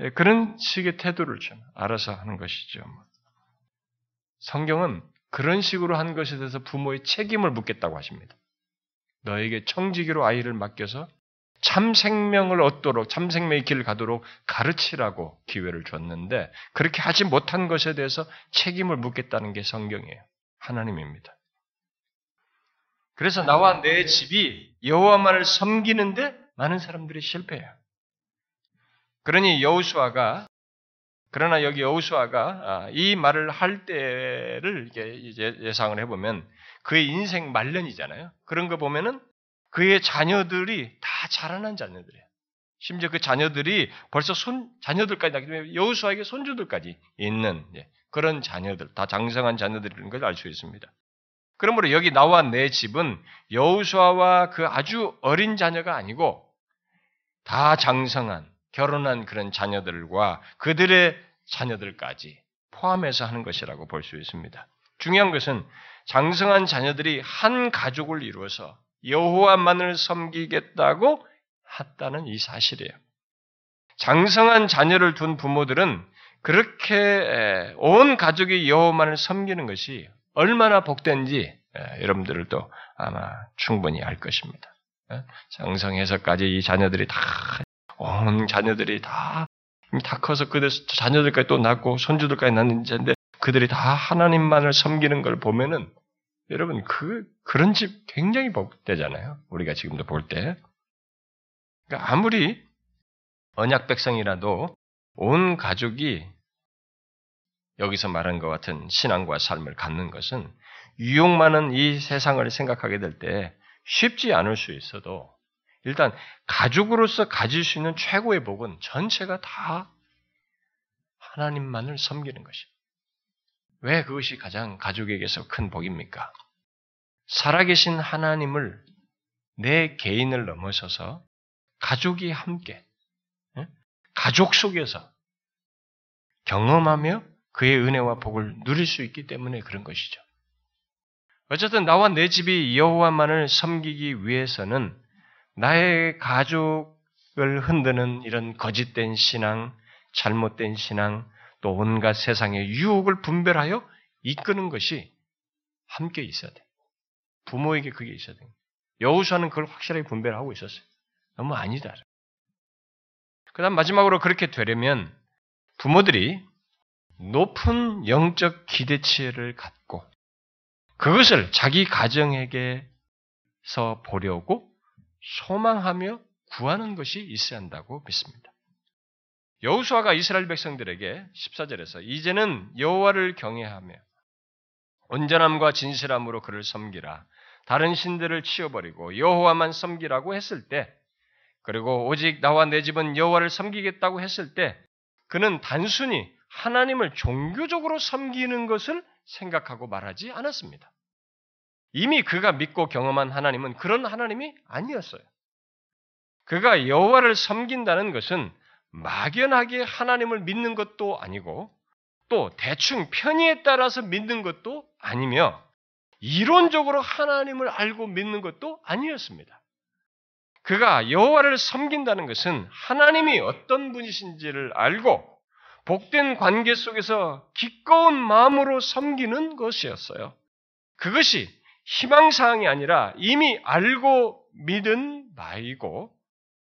예, 그런 식의 태도를 좀 알아서 하는 것이죠. 성경은 그런 식으로 한 것에 대해서 부모의 책임을 묻겠다고 하십니다. 너에게 청지기로 아이를 맡겨서 참 생명을 얻도록 참 생명의 길을 가도록 가르치라고 기회를 줬는데 그렇게 하지 못한 것에 대해서 책임을 묻겠다는 게 성경이에요. 하나님입니다. 그래서 나와 내 집이 여호와만을 섬기는데 많은 사람들이 실패해요. 그러니 여호수아가 그러나 여기 여호수아가 이 말을 할 때를 이제 예상을 해보면 그의 인생 말년이잖아요. 그런 거 보면은 그의 자녀들이 다 자라난 자녀들이에요. 심지어 그 자녀들이 벌써 손 자녀들까지 나기 때문에 여호수아에게 손주들까지 있는 예, 그런 자녀들, 다 장성한 자녀들인 걸 알 수 있습니다. 그러므로 여기 나와 내 집은 여우수아와 그 아주 어린 자녀가 아니고 다 장성한 결혼한 그런 자녀들과 그들의 자녀들까지 포함해서 하는 것이라고 볼 수 있습니다. 중요한 것은 장성한 자녀들이 한 가족을 이루어서 여호와만을 섬기겠다고 했다는 이 사실이에요. 장성한 자녀를 둔 부모들은 그렇게 온 가족이 여호와만을 섬기는 것이 얼마나 복된지 여러분들도 아마 충분히 알 것입니다. 장성해서까지 이 자녀들이 다, 온 자녀들이 다, 다 커서 그들 자녀들까지 또 낳고 손주들까지 낳는 자인데 그들이 다 하나님만을 섬기는 걸 보면은 여러분 그 그런 집 굉장히 복되잖아요. 우리가 지금도 볼 때. 그러니까 아무리 언약 백성이라도 온 가족이 여기서 말한 것 같은 신앙과 삶을 갖는 것은 유욕 많은 이 세상을 생각하게 될 때 쉽지 않을 수 있어도 일단 가족으로서 가질 수 있는 최고의 복은 전체가 다 하나님만을 섬기는 것이에요. 왜 그것이 가장 가족에게서 큰 복입니까? 살아계신 하나님을 내 개인을 넘어서서 가족이 함께 가족 속에서 경험하며 그의 은혜와 복을 누릴 수 있기 때문에 그런 것이죠. 어쨌든 나와 내 집이 여호와만을 섬기기 위해서는 나의 가족을 흔드는 이런 거짓된 신앙, 잘못된 신앙, 또 온갖 세상의 유혹을 분별하여 이끄는 것이 함께 있어야 돼. 부모에게 그게 있어야 돼. 여우수아는 그걸 확실하게 분별하고 있었어요. 너무 아니다. 그 다음 마지막으로 그렇게 되려면 부모들이 높은 영적 기대치를 갖고 그것을 자기 가정에게서 보려고 소망하며 구하는 것이 있어야 한다고 믿습니다. 여호수아가 이스라엘 백성들에게 14절에서 이제는 여호와를 경외하며 온전함과 진실함으로 그를 섬기라. 다른 신들을 치워버리고 여호와만 섬기라고 했을 때 그리고 오직 나와 내 집은 여호와를 섬기겠다고 했을 때 그는 단순히 하나님을 종교적으로 섬기는 것을 생각하고 말하지 않았습니다. 이미 그가 믿고 경험한 하나님은 그런 하나님이 아니었어요. 그가 여호와를 섬긴다는 것은 막연하게 하나님을 믿는 것도 아니고 또 대충 편의에 따라서 믿는 것도 아니며 이론적으로 하나님을 알고 믿는 것도 아니었습니다. 그가 여호와를 섬긴다는 것은 하나님이 어떤 분이신지를 알고 복된 관계 속에서 기꺼운 마음으로 섬기는 것이었어요. 그것이 희망사항이 아니라 이미 알고 믿은 바이고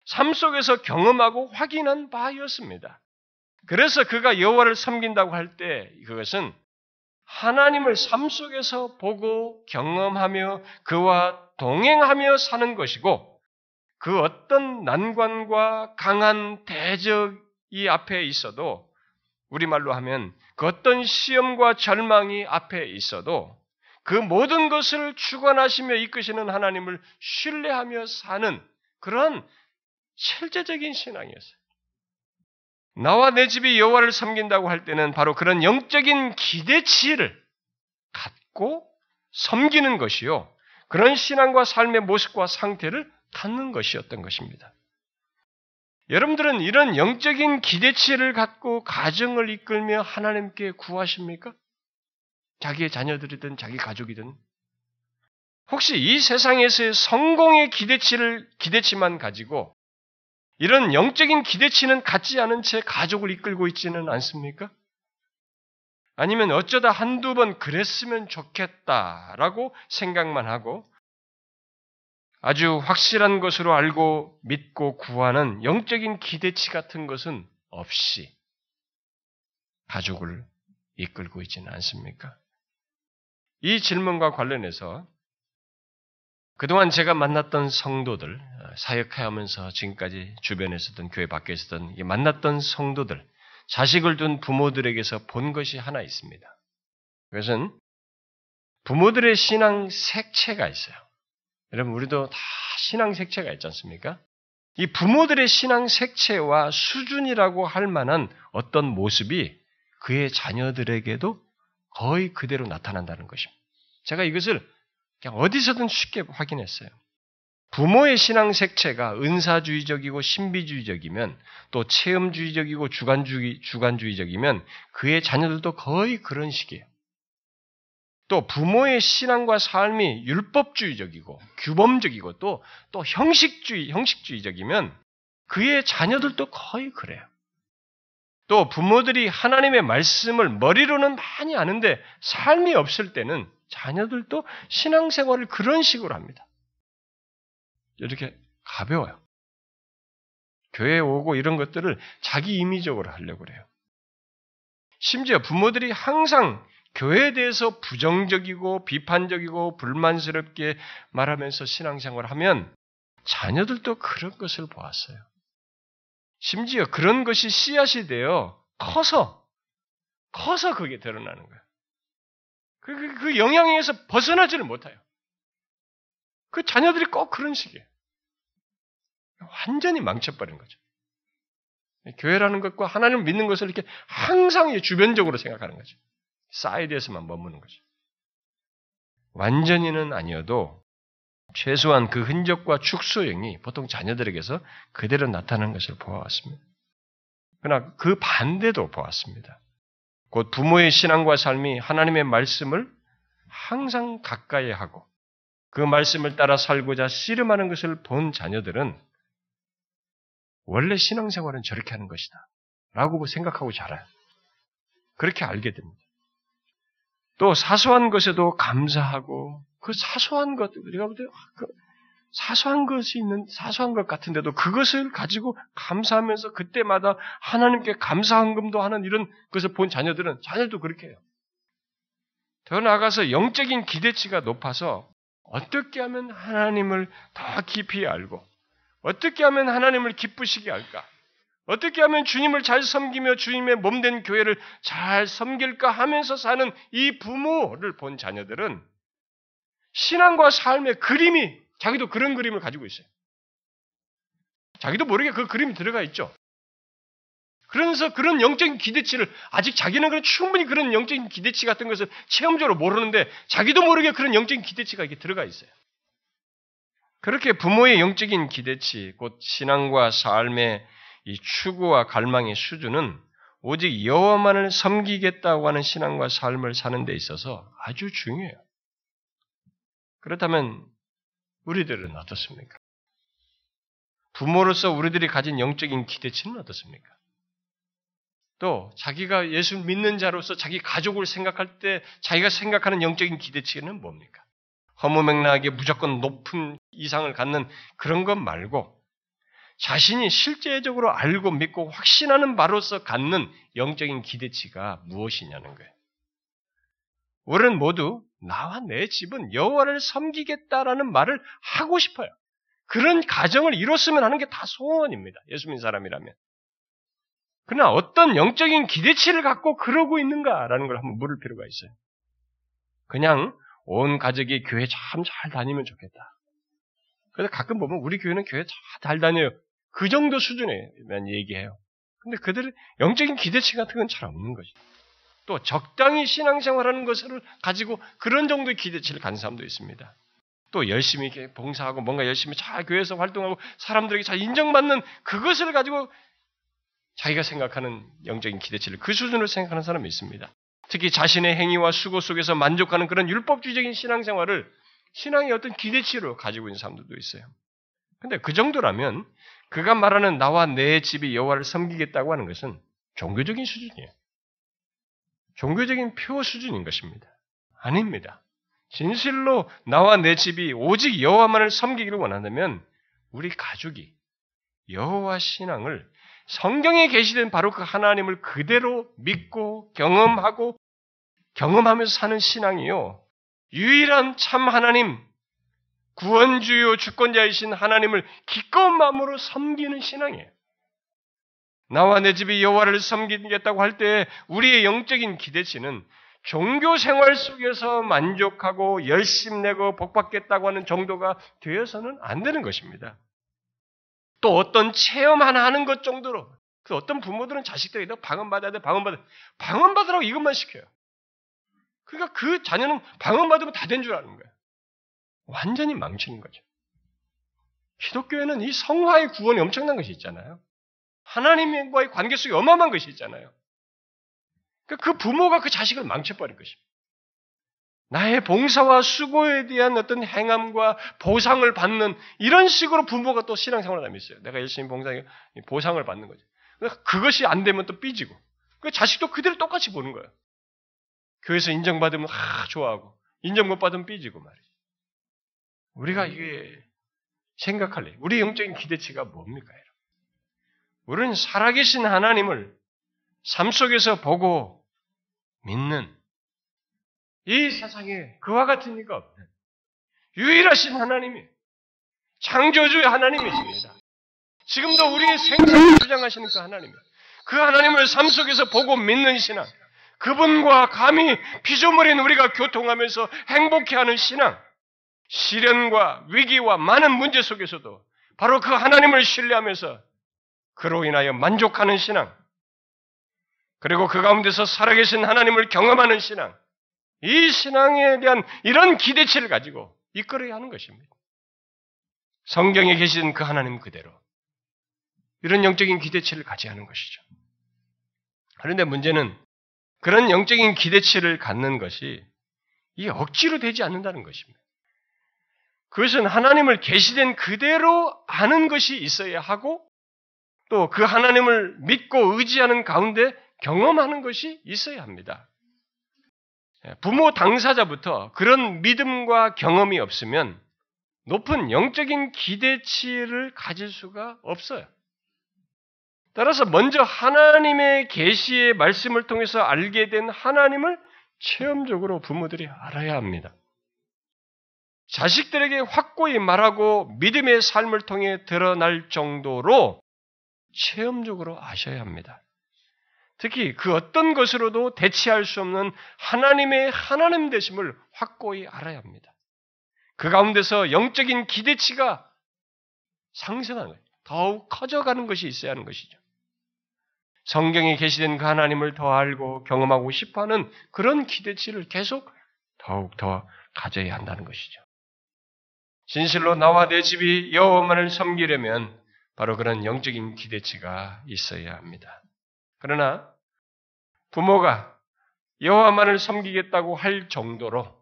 삶 속에서 경험하고 확인한 바였습니다. 그래서 그가 여호와를 섬긴다고 할 때 그것은 하나님을 삶 속에서 보고 경험하며 그와 동행하며 사는 것이고 그 어떤 난관과 강한 대적이 앞에 있어도 우리말로 하면 그 어떤 시험과 절망이 앞에 있어도 그 모든 것을 주관하시며 이끄시는 하나님을 신뢰하며 사는 그런 실제적인 신앙이었어요. 나와 내 집이 여호와를 섬긴다고 할 때는 바로 그런 영적인 기대치를 갖고 섬기는 것이요. 그런 신앙과 삶의 모습과 상태를 갖는 것이었던 것입니다. 여러분들은 이런 영적인 기대치를 갖고 가정을 이끌며 하나님께 구하십니까? 자기의 자녀들이든 자기 가족이든 혹시 이 세상에서의 성공의 기대치를 기대치만 가지고 이런 영적인 기대치는 갖지 않은 채 가족을 이끌고 있지는 않습니까? 아니면 어쩌다 한두 번 그랬으면 좋겠다라고 생각만 하고 아주 확실한 것으로 알고 믿고 구하는 영적인 기대치 같은 것은 없이 가족을 이끌고 있지는 않습니까? 이 질문과 관련해서 그동안 제가 만났던 성도들, 사역하면서 지금까지 주변에 서든 교회 밖에 서든 만났던 성도들, 자식을 둔 부모들에게서 본 것이 하나 있습니다. 그것은 부모들의 신앙 색채가 있어요. 여러분, 우리도 다 신앙 색채가 있지 않습니까? 이 부모들의 신앙 색채와 수준이라고 할 만한 어떤 모습이 그의 자녀들에게도 거의 그대로 나타난다는 것입니다. 제가 이것을 그냥 어디서든 쉽게 확인했어요. 부모의 신앙 색채가 은사주의적이고 신비주의적이면 또 체험주의적이고 주관주의, 주관주의적이면 그의 자녀들도 거의 그런 식이에요. 또 부모의 신앙과 삶이 율법주의적이고 규범적이고 또, 또 형식주의, 형식주의적이면 그의 자녀들도 거의 그래요. 또 부모들이 하나님의 말씀을 머리로는 많이 아는데 삶이 없을 때는 자녀들도 신앙생활을 그런 식으로 합니다. 이렇게 가벼워요. 교회에 오고 이런 것들을 자기 임의적으로 하려고 그래요. 심지어 부모들이 항상 교회에 대해서 부정적이고 비판적이고 불만스럽게 말하면서 신앙생활을 하면 자녀들도 그런 것을 보았어요. 심지어 그런 것이 씨앗이 되어 커서 커서 그게 드러나는 거예요. 그, 그, 그 영향에서 벗어나지를 못해요. 그 자녀들이 꼭 그런 식이에요. 완전히 망쳐버린 거죠. 교회라는 것과 하나님을 믿는 것을 이렇게 항상 주변적으로 생각하는 거죠. 사이드에서만 머무는 거죠. 완전히는 아니어도 최소한 그 흔적과 축소형이 보통 자녀들에게서 그대로 나타나는 것을 보아왔습니다. 그러나 그 반대도 보았습니다. 곧 부모의 신앙과 삶이 하나님의 말씀을 항상 가까이 하고 그 말씀을 따라 살고자 씨름하는 것을 본 자녀들은 원래 신앙생활은 저렇게 하는 것이다. 라고 생각하고 자라요. 그렇게 알게 됩니다. 또 사소한 것에도 감사하고 그 사소한 것 우리가 볼때 그 사소한 것이 있는 사소한 것 같은데도 그것을 가지고 감사하면서 그때마다 하나님께 감사한금도 하는 이런 것을 본 자녀들은 자녀도 그렇게 해요. 더 나아가서 영적인 기대치가 높아서 어떻게 하면 하나님을 더 깊이 알고 어떻게 하면 하나님을 기쁘시게 할까? 어떻게 하면 주님을 잘 섬기며 주님의 몸 된 교회를 잘 섬길까 하면서 사는 이 부모를 본 자녀들은 신앙과 삶의 그림이 자기도 그런 그림을 가지고 있어요. 자기도 모르게 그 그림이 들어가 있죠. 그러면서 그런 영적인 기대치를 아직 자기는 그런 충분히 그런 영적인 기대치 같은 것을 체험적으로 모르는데 자기도 모르게 그런 영적인 기대치가 이렇게 들어가 있어요. 그렇게 부모의 영적인 기대치, 곧 신앙과 삶의 이 추구와 갈망의 수준은 오직 여호와만을 섬기겠다고 하는 신앙과 삶을 사는 데 있어서 아주 중요해요. 그렇다면 우리들은 어떻습니까? 부모로서 우리들이 가진 영적인 기대치는 어떻습니까? 또 자기가 예수 믿는 자로서 자기 가족을 생각할 때 자기가 생각하는 영적인 기대치는 뭡니까? 허무맹랑하게 무조건 높은 이상을 갖는 그런 것 말고 자신이 실제적으로 알고 믿고 확신하는 바로서 갖는 영적인 기대치가 무엇이냐는 거예요. 우리는 모두 나와 내 집은 여호와를 섬기겠다라는 말을 하고 싶어요. 그런 가정을 이뤘으면 하는 게 다 소원입니다. 예수 믿는 사람이라면. 그러나 어떤 영적인 기대치를 갖고 그러고 있는가라는 걸 한번 물을 필요가 있어요. 그냥 온 가족이 교회 참 잘 다니면 좋겠다. 그래서 가끔 보면 우리 교회는 교회 잘 다녀요. 그 정도 수준에만 얘기해요. 근데 그들의 영적인 기대치 같은 건 잘 없는 거죠. 또 적당히 신앙생활하는 것을 가지고 그런 정도의 기대치를 가진 사람도 있습니다. 또 열심히 이렇게 봉사하고 뭔가 열심히 잘 교회에서 활동하고 사람들에게 잘 인정받는 그것을 가지고 자기가 생각하는 영적인 기대치를 그 수준으로 생각하는 사람이 있습니다. 특히 자신의 행위와 수고 속에서 만족하는 그런 율법주의적인 신앙생활을 신앙의 어떤 기대치로 가지고 있는 사람들도 있어요. 근데 그 정도라면 그가 말하는 나와 내 집이 여호와를 섬기겠다고 하는 것은 종교적인 수준이에요. 종교적인 표 수준인 것입니다. 아닙니다. 진실로 나와 내 집이 오직 여호와만을 섬기기를 원한다면 우리 가족이 여호와 신앙을 성경에 계시된 바로 그 하나님을 그대로 믿고 경험하고 경험하면서 사는 신앙이요. 유일한 참 하나님, 구원주요 주권자이신 하나님을 기꺼운 마음으로 섬기는 신앙이에요. 나와 내 집이 여호와를 섬기겠다고 할 때 우리의 영적인 기대치는 종교 생활 속에서 만족하고 열심 내고 복받겠다고 하는 정도가 되어서는 안 되는 것입니다. 또 어떤 체험 하나 하는 것 정도로 그 어떤 부모들은 자식들에게 방언받아야 돼, 방언받아. 방언받으라고 이것만 시켜요. 그러니까 그 자녀는 방언받으면 다 된 줄 아는 거예요. 완전히 망치는 거죠. 기독교에는 이 성화의 구원이 엄청난 것이 있잖아요. 하나님과의 관계 속에 어마어마한 것이 있잖아요. 그러니까 그 부모가 그 자식을 망쳐버릴 것입니다. 나의 봉사와 수고에 대한 어떤 행함과 보상을 받는 이런 식으로 부모가 또 신앙생활을 하면 있어요. 내가 열심히 봉사해 보상을 받는 거죠. 그것이 안 되면 또 삐지고. 그 자식도 그대로 똑같이 보는 거예요. 교회에서 인정받으면 아 좋아하고 인정 못 받으면 삐지고 말이죠. 우리가 이게 생각할래. 우리 영적인 기대치가 뭡니까? 우리는 살아계신 하나님을 삶 속에서 보고 믿는 이 세상에 그와 같은 이가 없는 유일하신 하나님이 창조주의 하나님이십니다. 지금도 우리의 생사를 주장하시는 그 하나님, 그 하나님을 삶 속에서 보고 믿는 신앙, 그분과 감히 피조물인 우리가 교통하면서 행복해하는 신앙, 시련과 위기와 많은 문제 속에서도 바로 그 하나님을 신뢰하면서 그로 인하여 만족하는 신앙, 그리고 그 가운데서 살아계신 하나님을 경험하는 신앙, 이 신앙에 대한 이런 기대치를 가지고 이끌어야 하는 것입니다. 성경에 계신 그 하나님 그대로 이런 영적인 기대치를 가져야 하는 것이죠. 그런데 문제는 그런 영적인 기대치를 갖는 것이 이 억지로 되지 않는다는 것입니다. 그것은 하나님을 계시된 그대로 아는 것이 있어야 하고 또 그 하나님을 믿고 의지하는 가운데 경험하는 것이 있어야 합니다. 예, 부모 당사자부터 그런 믿음과 경험이 없으면 높은 영적인 기대치를 가질 수가 없어요. 따라서 먼저 하나님의 계시의 말씀을 통해서 알게 된 하나님을 체험적으로 부모들이 알아야 합니다. 자식들에게 확고히 말하고 믿음의 삶을 통해 드러날 정도로 체험적으로 아셔야 합니다. 특히 그 어떤 것으로도 대체할 수 없는 하나님의 하나님 되심을 확고히 알아야 합니다. 그 가운데서 영적인 기대치가 상승하는 거예요. 더욱 커져가는 것이 있어야 하는 것이죠. 성경에 계시된 그 하나님을 더 알고 경험하고 싶어하는 그런 기대치를 계속 더욱 더 가져야 한다는 것이죠. 진실로 나와 내 집이 여호와만을 섬기려면 바로 그런 영적인 기대치가 있어야 합니다. 그러나 부모가 여호와만을 섬기겠다고 할 정도로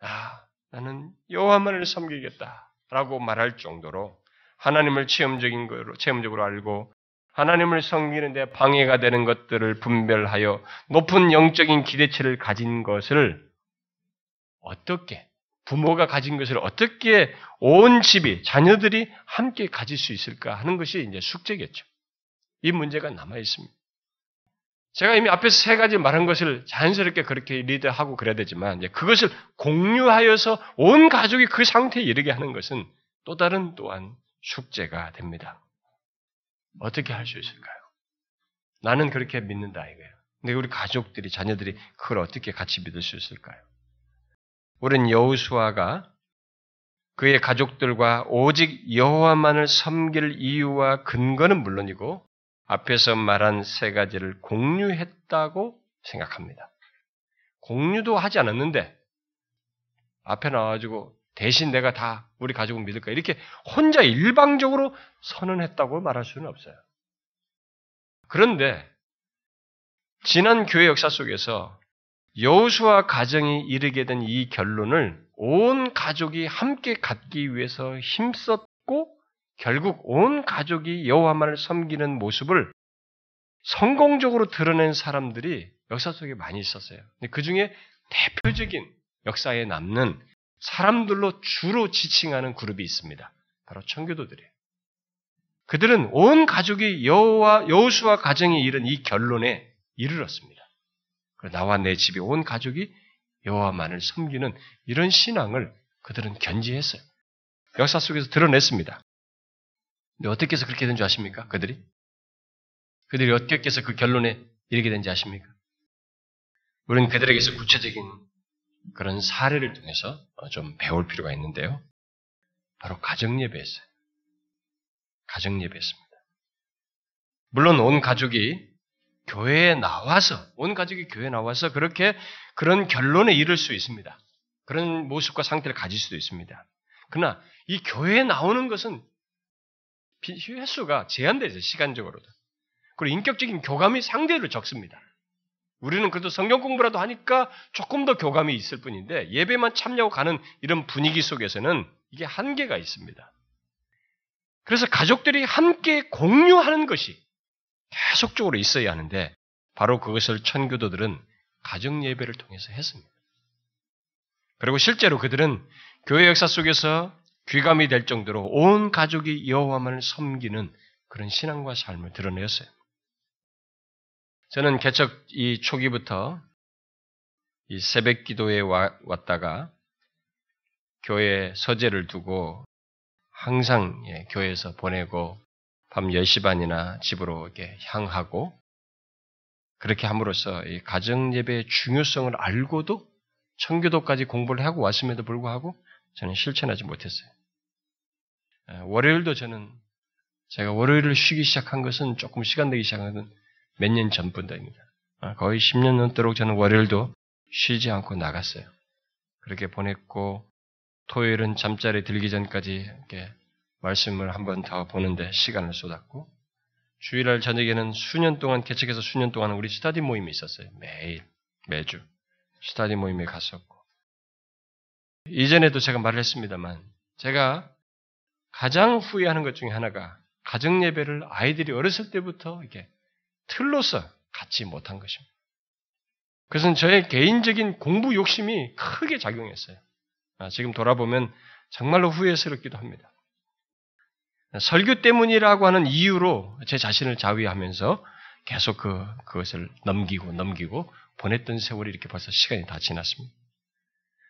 아, 나는 여호와만을 섬기겠다라고 말할 정도로 하나님을 체험적인 거로 체험적으로 알고 하나님을 섬기는 데 방해가 되는 것들을 분별하여 높은 영적인 기대치를 가진 것을 어떻게 부모가 가진 것을 어떻게 온 집이 자녀들이 함께 가질 수 있을까 하는 것이 이제 숙제겠죠. 이 문제가 남아 있습니다. 제가 이미 앞에서 세 가지 말한 것을 자연스럽게 그렇게 리드하고 그래야 되지만 이제 그것을 공유하여서 온 가족이 그 상태에 이르게 하는 것은 또 다른 또한 숙제가 됩니다. 어떻게 할 수 있을까요? 나는 그렇게 믿는다 이거예요. 근데 우리 가족들이 자녀들이 그걸 어떻게 같이 믿을 수 있을까요? 우리는 여호수아가 그의 가족들과 오직 여호와만을 섬길 이유와 근거는 물론이고 앞에서 말한 세 가지를 공유했다고 생각합니다. 공유도 하지 않았는데 앞에 나와가지고 대신 내가 다 우리 가족은 믿을까 이렇게 혼자 일방적으로 선언했다고 말할 수는 없어요. 그런데 지난 교회 역사 속에서 여호수아 가정이 이르게 된 이 결론을 온 가족이 함께 갖기 위해서 힘썼고 결국 온 가족이 여호와만을 섬기는 모습을 성공적으로 드러낸 사람들이 역사 속에 많이 있었어요. 그 중에 대표적인 역사에 남는 사람들로 주로 지칭하는 그룹이 있습니다. 바로 청교도들이에요. 그들은 온 가족이 여호와 여호수아 가정이 이른 이 결론에 이르렀습니다. 나와 내 집이 온 가족이 여호와만을 섬기는 이런 신앙을 그들은 견지했어요. 역사 속에서 드러냈습니다. 근데 어떻게 해서 그렇게 된 줄 아십니까? 그들이? 그들이 어떻게 해서 그 결론에 이르게 된지 아십니까? 우리는 그들에게서 구체적인 그런 사례를 통해서 좀 배울 필요가 있는데요. 바로 가정예배였어요. 가정예배였습니다. 물론 온 가족이 교회에 나와서, 온 가족이 교회에 나와서 그렇게 그런 결론에 이를 수 있습니다. 그런 모습과 상태를 가질 수도 있습니다. 그러나 이 교회에 나오는 것은 횟수가 제한되죠, 시간적으로도. 그리고 인격적인 교감이 상대로 적습니다. 우리는 그래도 성경 공부라도 하니까 조금 더 교감이 있을 뿐인데 예배만 참여하고 가는 이런 분위기 속에서는 이게 한계가 있습니다. 그래서 가족들이 함께 공유하는 것이 계속적으로 있어야 하는데 바로 그것을 천교도들은 가정 예배를 통해서 했습니다. 그리고 실제로 그들은 교회 역사 속에서 귀감이 될 정도로 온 가족이 여호와만을 섬기는 그런 신앙과 삶을 드러내었어요. 저는 개척 이 초기부터 이 새벽 기도에 왔다가 교회 서재를 두고 항상 예, 교회에서 보내고 밤 10시 반이나 집으로 향하고 그렇게 함으로써 이 가정 예배의 중요성을 알고도 청교도까지 공부를 하고 왔음에도 불구하고 저는 실천하지 못했어요. 월요일도 저는 제가 월요일을 쉬기 시작한 것은 조금 시간 되기 시작한 몇 년 전부터입니다. 아, 거의 10년 넘도록 저는 월요일도 쉬지 않고 나갔어요. 그렇게 보냈고 토요일은 잠자리 들기 전까지 이렇게 말씀을 한 번 더 보는데 시간을 쏟았고 주일날 저녁에는 수년 동안 개척해서 수년 동안 우리 스타디 모임이 있었어요. 매일 매주 스타디 모임에 갔었고 이전에도 제가 말을 했습니다만 제가 가장 후회하는 것 중에 하나가 가정 예배를 아이들이 어렸을 때부터 이렇게 틀로서 갖지 못한 것입니다. 그것은 저의 개인적인 공부 욕심이 크게 작용했어요. 아, 지금 돌아보면 정말로 후회스럽기도 합니다. 설교 때문이라고 하는 이유로 제 자신을 자위하면서 계속 그, 그것을 넘기고 넘기고 보냈던 세월이 이렇게 벌써 시간이 다 지났습니다.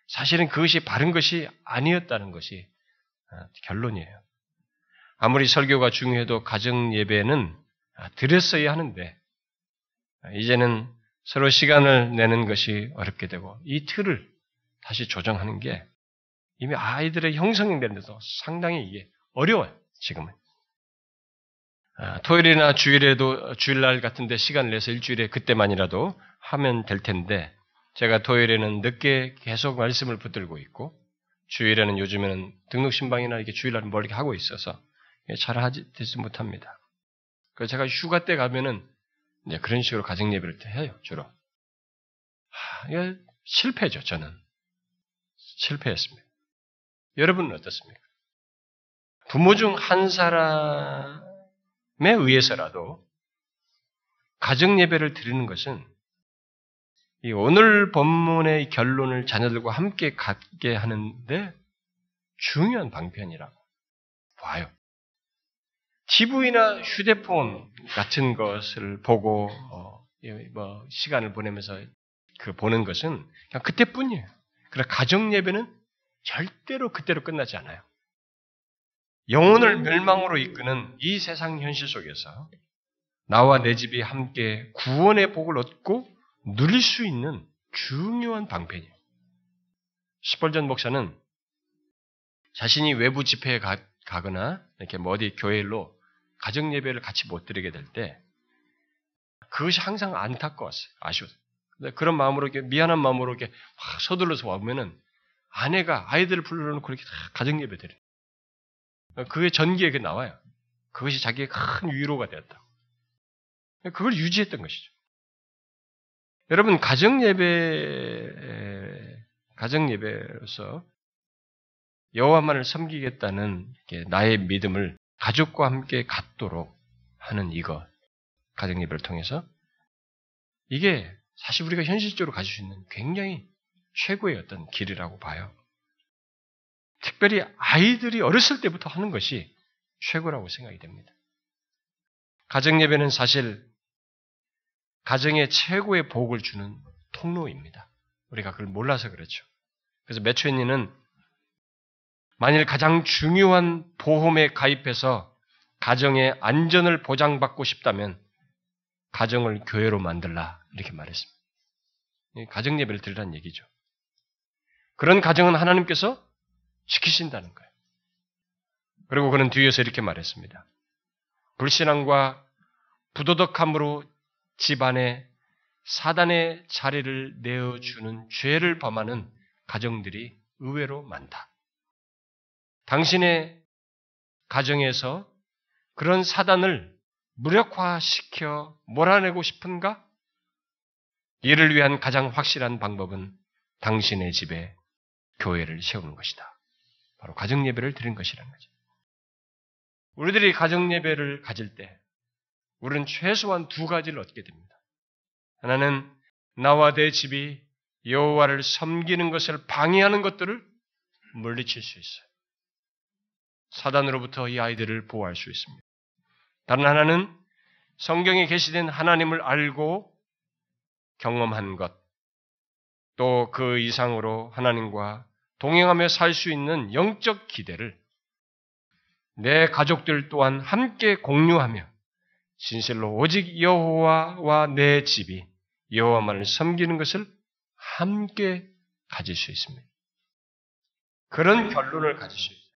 사실은 그것이 바른 것이 아니었다는 것이 아, 결론이에요. 아무리 설교가 중요해도 가정 예배는 아, 드렸어야 하는데 아, 이제는 서로 시간을 내는 것이 어렵게 되고 이 틀을 다시 조정하는 게 이미 아이들의 형성이 되는데도 상당히 이게 어려워요. 지금은. 아, 토요일이나 주일에도 주일날 같은데 시간을 내서 일주일에 그때만이라도 하면 될 텐데 제가 토요일에는 늦게 계속 말씀을 붙들고 있고 주일에는 요즘에는 등록 신방이나 이렇게 주일날 멀리 하고 있어서 잘 하지 되지 못합니다. 그래서 제가 휴가 때 가면은 이제 그런 식으로 가정 예배를 해요 주로. 하, 이게 실패죠 저는 실패했습니다. 여러분은 어떻습니까? 부모 중 한 사람에 의해서라도 가정 예배를 드리는 것은 이 오늘 본문의 결론을 자녀들과 함께 갖게 하는데 중요한 방편이라고 봐요. TV나 휴대폰 같은 것을 보고 어, 뭐 시간을 보내면서 그 보는 것은 그냥 그때뿐이에요. 그러나 가정 예배는 절대로 그때로 끝나지 않아요. 영혼을 멸망으로 이끄는 이 세상 현실 속에서 나와 내 집이 함께 구원의 복을 얻고 누릴 수 있는 중요한 방편이에요. 시벌전 목사는 자신이 외부 집회에 가, 거나 이렇게 뭐 어디 교회로 가정 예배를 같이 못 드리게 될 때 그것이 항상 안타까웠어요. 아쉬웠어요. 그런 마음으로 이렇게 미안한 마음으로 이렇게 막 서둘러서 와보면은 아내가 아이들을 불러놓고 이렇게 가정 예배 드려. 그게 전기에 그 나와요. 그것이 자기의 큰 위로가 되었다. 그걸 유지했던 것이죠. 여러분 가정 예배 가정 예배로서 여호와만을 섬기겠다는 나의 믿음을 가족과 함께 갖도록 하는 이거 가정 예배를 통해서 이게 사실 우리가 현실적으로 가질 수 있는 굉장히 최고의 어떤 길이라고 봐요. 특별히 아이들이 어렸을 때부터 하는 것이 최고라고 생각이 됩니다. 가정 예배는 사실 가정에 최고의 복을 주는 통로입니다. 우리가 그걸 몰라서 그렇죠. 그래서 매초인니는 만일 가장 중요한 보험에 가입해서 가정의 안전을 보장받고 싶다면 가정을 교회로 만들라 이렇게 말했습니다. 가정 예배를 드리라는 얘기죠. 그런 가정은 하나님께서 지키신다는 거예요. 그리고 그는 뒤에서 이렇게 말했습니다. 불신앙과 부도덕함으로 집안에 사단의 자리를 내어주는 죄를 범하는 가정들이 의외로 많다. 당신의 가정에서 그런 사단을 무력화시켜 몰아내고 싶은가? 이를 위한 가장 확실한 방법은 당신의 집에 교회를 세우는 것이다. 바로 가정 예배를 드린 것이라는 거죠. 우리들이 가정 예배를 가질 때 우리는 최소한 두 가지를 얻게 됩니다. 하나는 나와 내 집이 여호와를 섬기는 것을 방해하는 것들을 물리칠 수 있어요. 사단으로부터 이 아이들을 보호할 수 있습니다. 다른 하나는 성경에 계시된 하나님을 알고 경험한 것, 또 그 이상으로 하나님과 동행하며 살 수 있는 영적 기대를 내 가족들 또한 함께 공유하며 진실로 오직 여호와와 내 집이 여호와만을 섬기는 것을 함께 가질 수 있습니다. 그런 결론을 가질 수 있어요.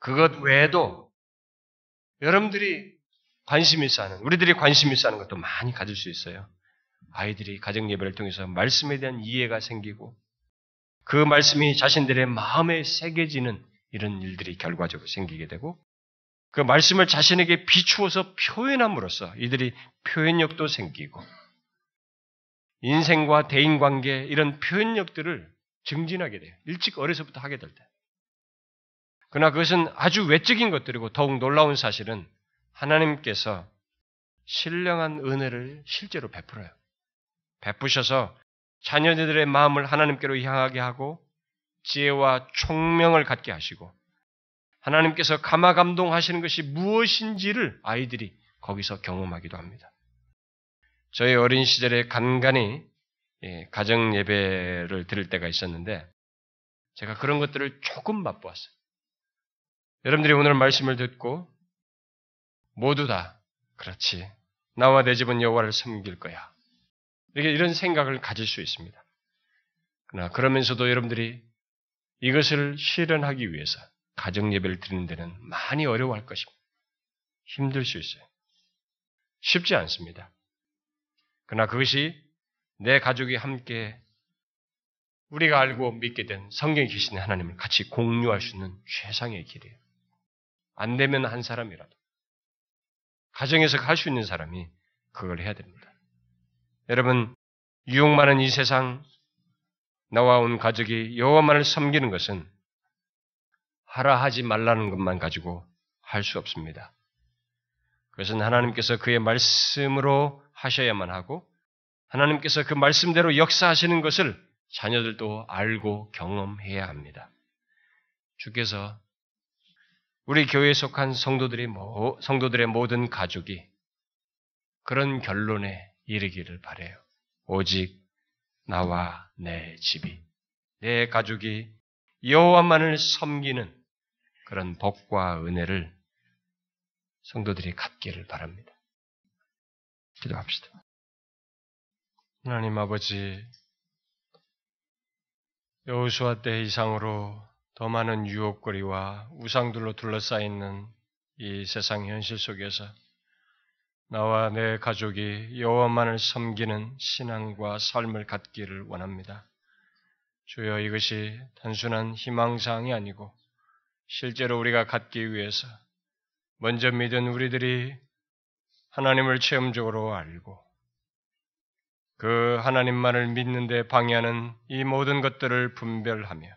그것 외에도 여러분들이 관심 있어 하는, 우리들이 관심 있어 하는 것도 많이 가질 수 있어요. 아이들이 가정 예배를 통해서 말씀에 대한 이해가 생기고 그 말씀이 자신들의 마음에 새겨지는 이런 일들이 결과적으로 생기게 되고 그 말씀을 자신에게 비추어서 표현함으로써 이들이 표현력도 생기고 인생과 대인관계 이런 표현력들을 증진하게 돼요. 일찍 어려서부터 하게 될 때. 그러나 그것은 아주 외적인 것들이고 더욱 놀라운 사실은 하나님께서 신령한 은혜를 실제로 베풀어요. 베푸셔서 자녀들의 마음을 하나님께로 향하게 하고 지혜와 총명을 갖게 하시고 하나님께서 감화 감동하시는 것이 무엇인지를 아이들이 거기서 경험하기도 합니다. 저희 어린 시절에 간간히 예, 가정 예배를 드릴 때가 있었는데 제가 그런 것들을 조금 맛보았어요. 여러분들이 오늘 말씀을 듣고 모두 다 그렇지 나와 내 집은 여호와를 섬길 거야. 이렇게 이런 생각을 가질 수 있습니다. 그러나 그러면서도 여러분들이 이것을 실현하기 위해서 가정 예배를 드리는 데는 많이 어려워할 것입니다. 힘들 수 있어요. 쉽지 않습니다. 그러나 그것이 내 가족이 함께 우리가 알고 믿게 된 성경에 계신 하나님을 같이 공유할 수 있는 최상의 길이에요. 안 되면 한 사람이라도. 가정에서 할 수 있는 사람이 그걸 해야 됩니다. 여러분, 유혹 많은 이 세상, 나와 온 가족이 여호와만을 섬기는 것은 하라 하지 말라는 것만 가지고 할 수 없습니다. 그것은 하나님께서 그의 말씀으로 하셔야만 하고 하나님께서 그 말씀대로 역사하시는 것을 자녀들도 알고 경험해야 합니다. 주께서 우리 교회에 속한 성도들이 모, 성도들의 모든 가족이 그런 결론에 이르기를 바래요. 오직 나와 내 집이 내 가족이 여호와만을 섬기는 그런 복과 은혜를 성도들이 갖기를 바랍니다. 기도합시다. 하나님 아버지, 여호수아 때 이상으로 더 많은 유혹거리와 우상들로 둘러싸여 이 세상 현실 속에서 나와 내 가족이 여호와만을 섬기는 신앙과 삶을 갖기를 원합니다. 주여 이것이 단순한 희망사항이 아니고 실제로 우리가 갖기 위해서 먼저 믿은 우리들이 하나님을 체험적으로 알고 그 하나님만을 믿는데 방해하는 이 모든 것들을 분별하며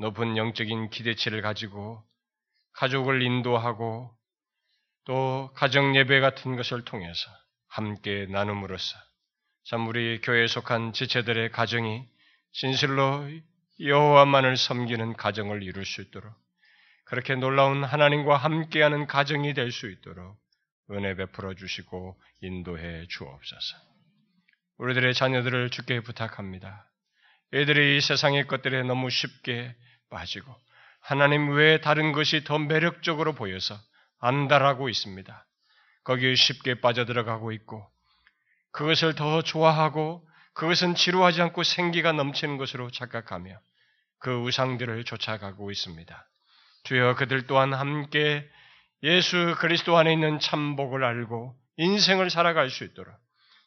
높은 영적인 기대치를 가지고 가족을 인도하고 또 가정 예배 같은 것을 통해서 함께 나눔으로써 참 우리 교회에 속한 지체들의 가정이 진실로 여호와만을 섬기는 가정을 이룰 수 있도록 그렇게 놀라운 하나님과 함께하는 가정이 될 수 있도록 은혜 베풀어 주시고 인도해 주옵소서. 우리들의 자녀들을 주께 부탁합니다. 애들이 이 세상의 것들에 너무 쉽게 빠지고 하나님 외에 다른 것이 더 매력적으로 보여서 안달하고 있습니다. 거기에 쉽게 빠져들어가고 있고 그것을 더 좋아하고 그것은 지루하지 않고 생기가 넘치는 것으로 착각하며 그 우상들을 쫓아가고 있습니다. 주여 그들 또한 함께 예수 그리스도 안에 있는 참복을 알고 인생을 살아갈 수 있도록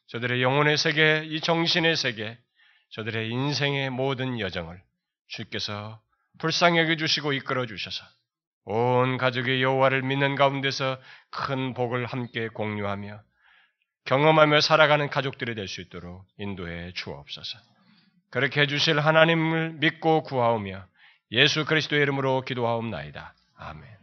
저들의 영혼의 세계, 이 정신의 세계, 저들의 인생의 모든 여정을 주께서 불쌍히 여겨주시고 이끌어 주셔서 온 가족의 여호와를 믿는 가운데서 큰 복을 함께 공유하며 경험하며 살아가는 가족들이 될 수 있도록 인도해 주옵소서. 그렇게 해주실 하나님을 믿고 구하오며 예수 그리스도의 이름으로 기도하옵나이다. 아멘.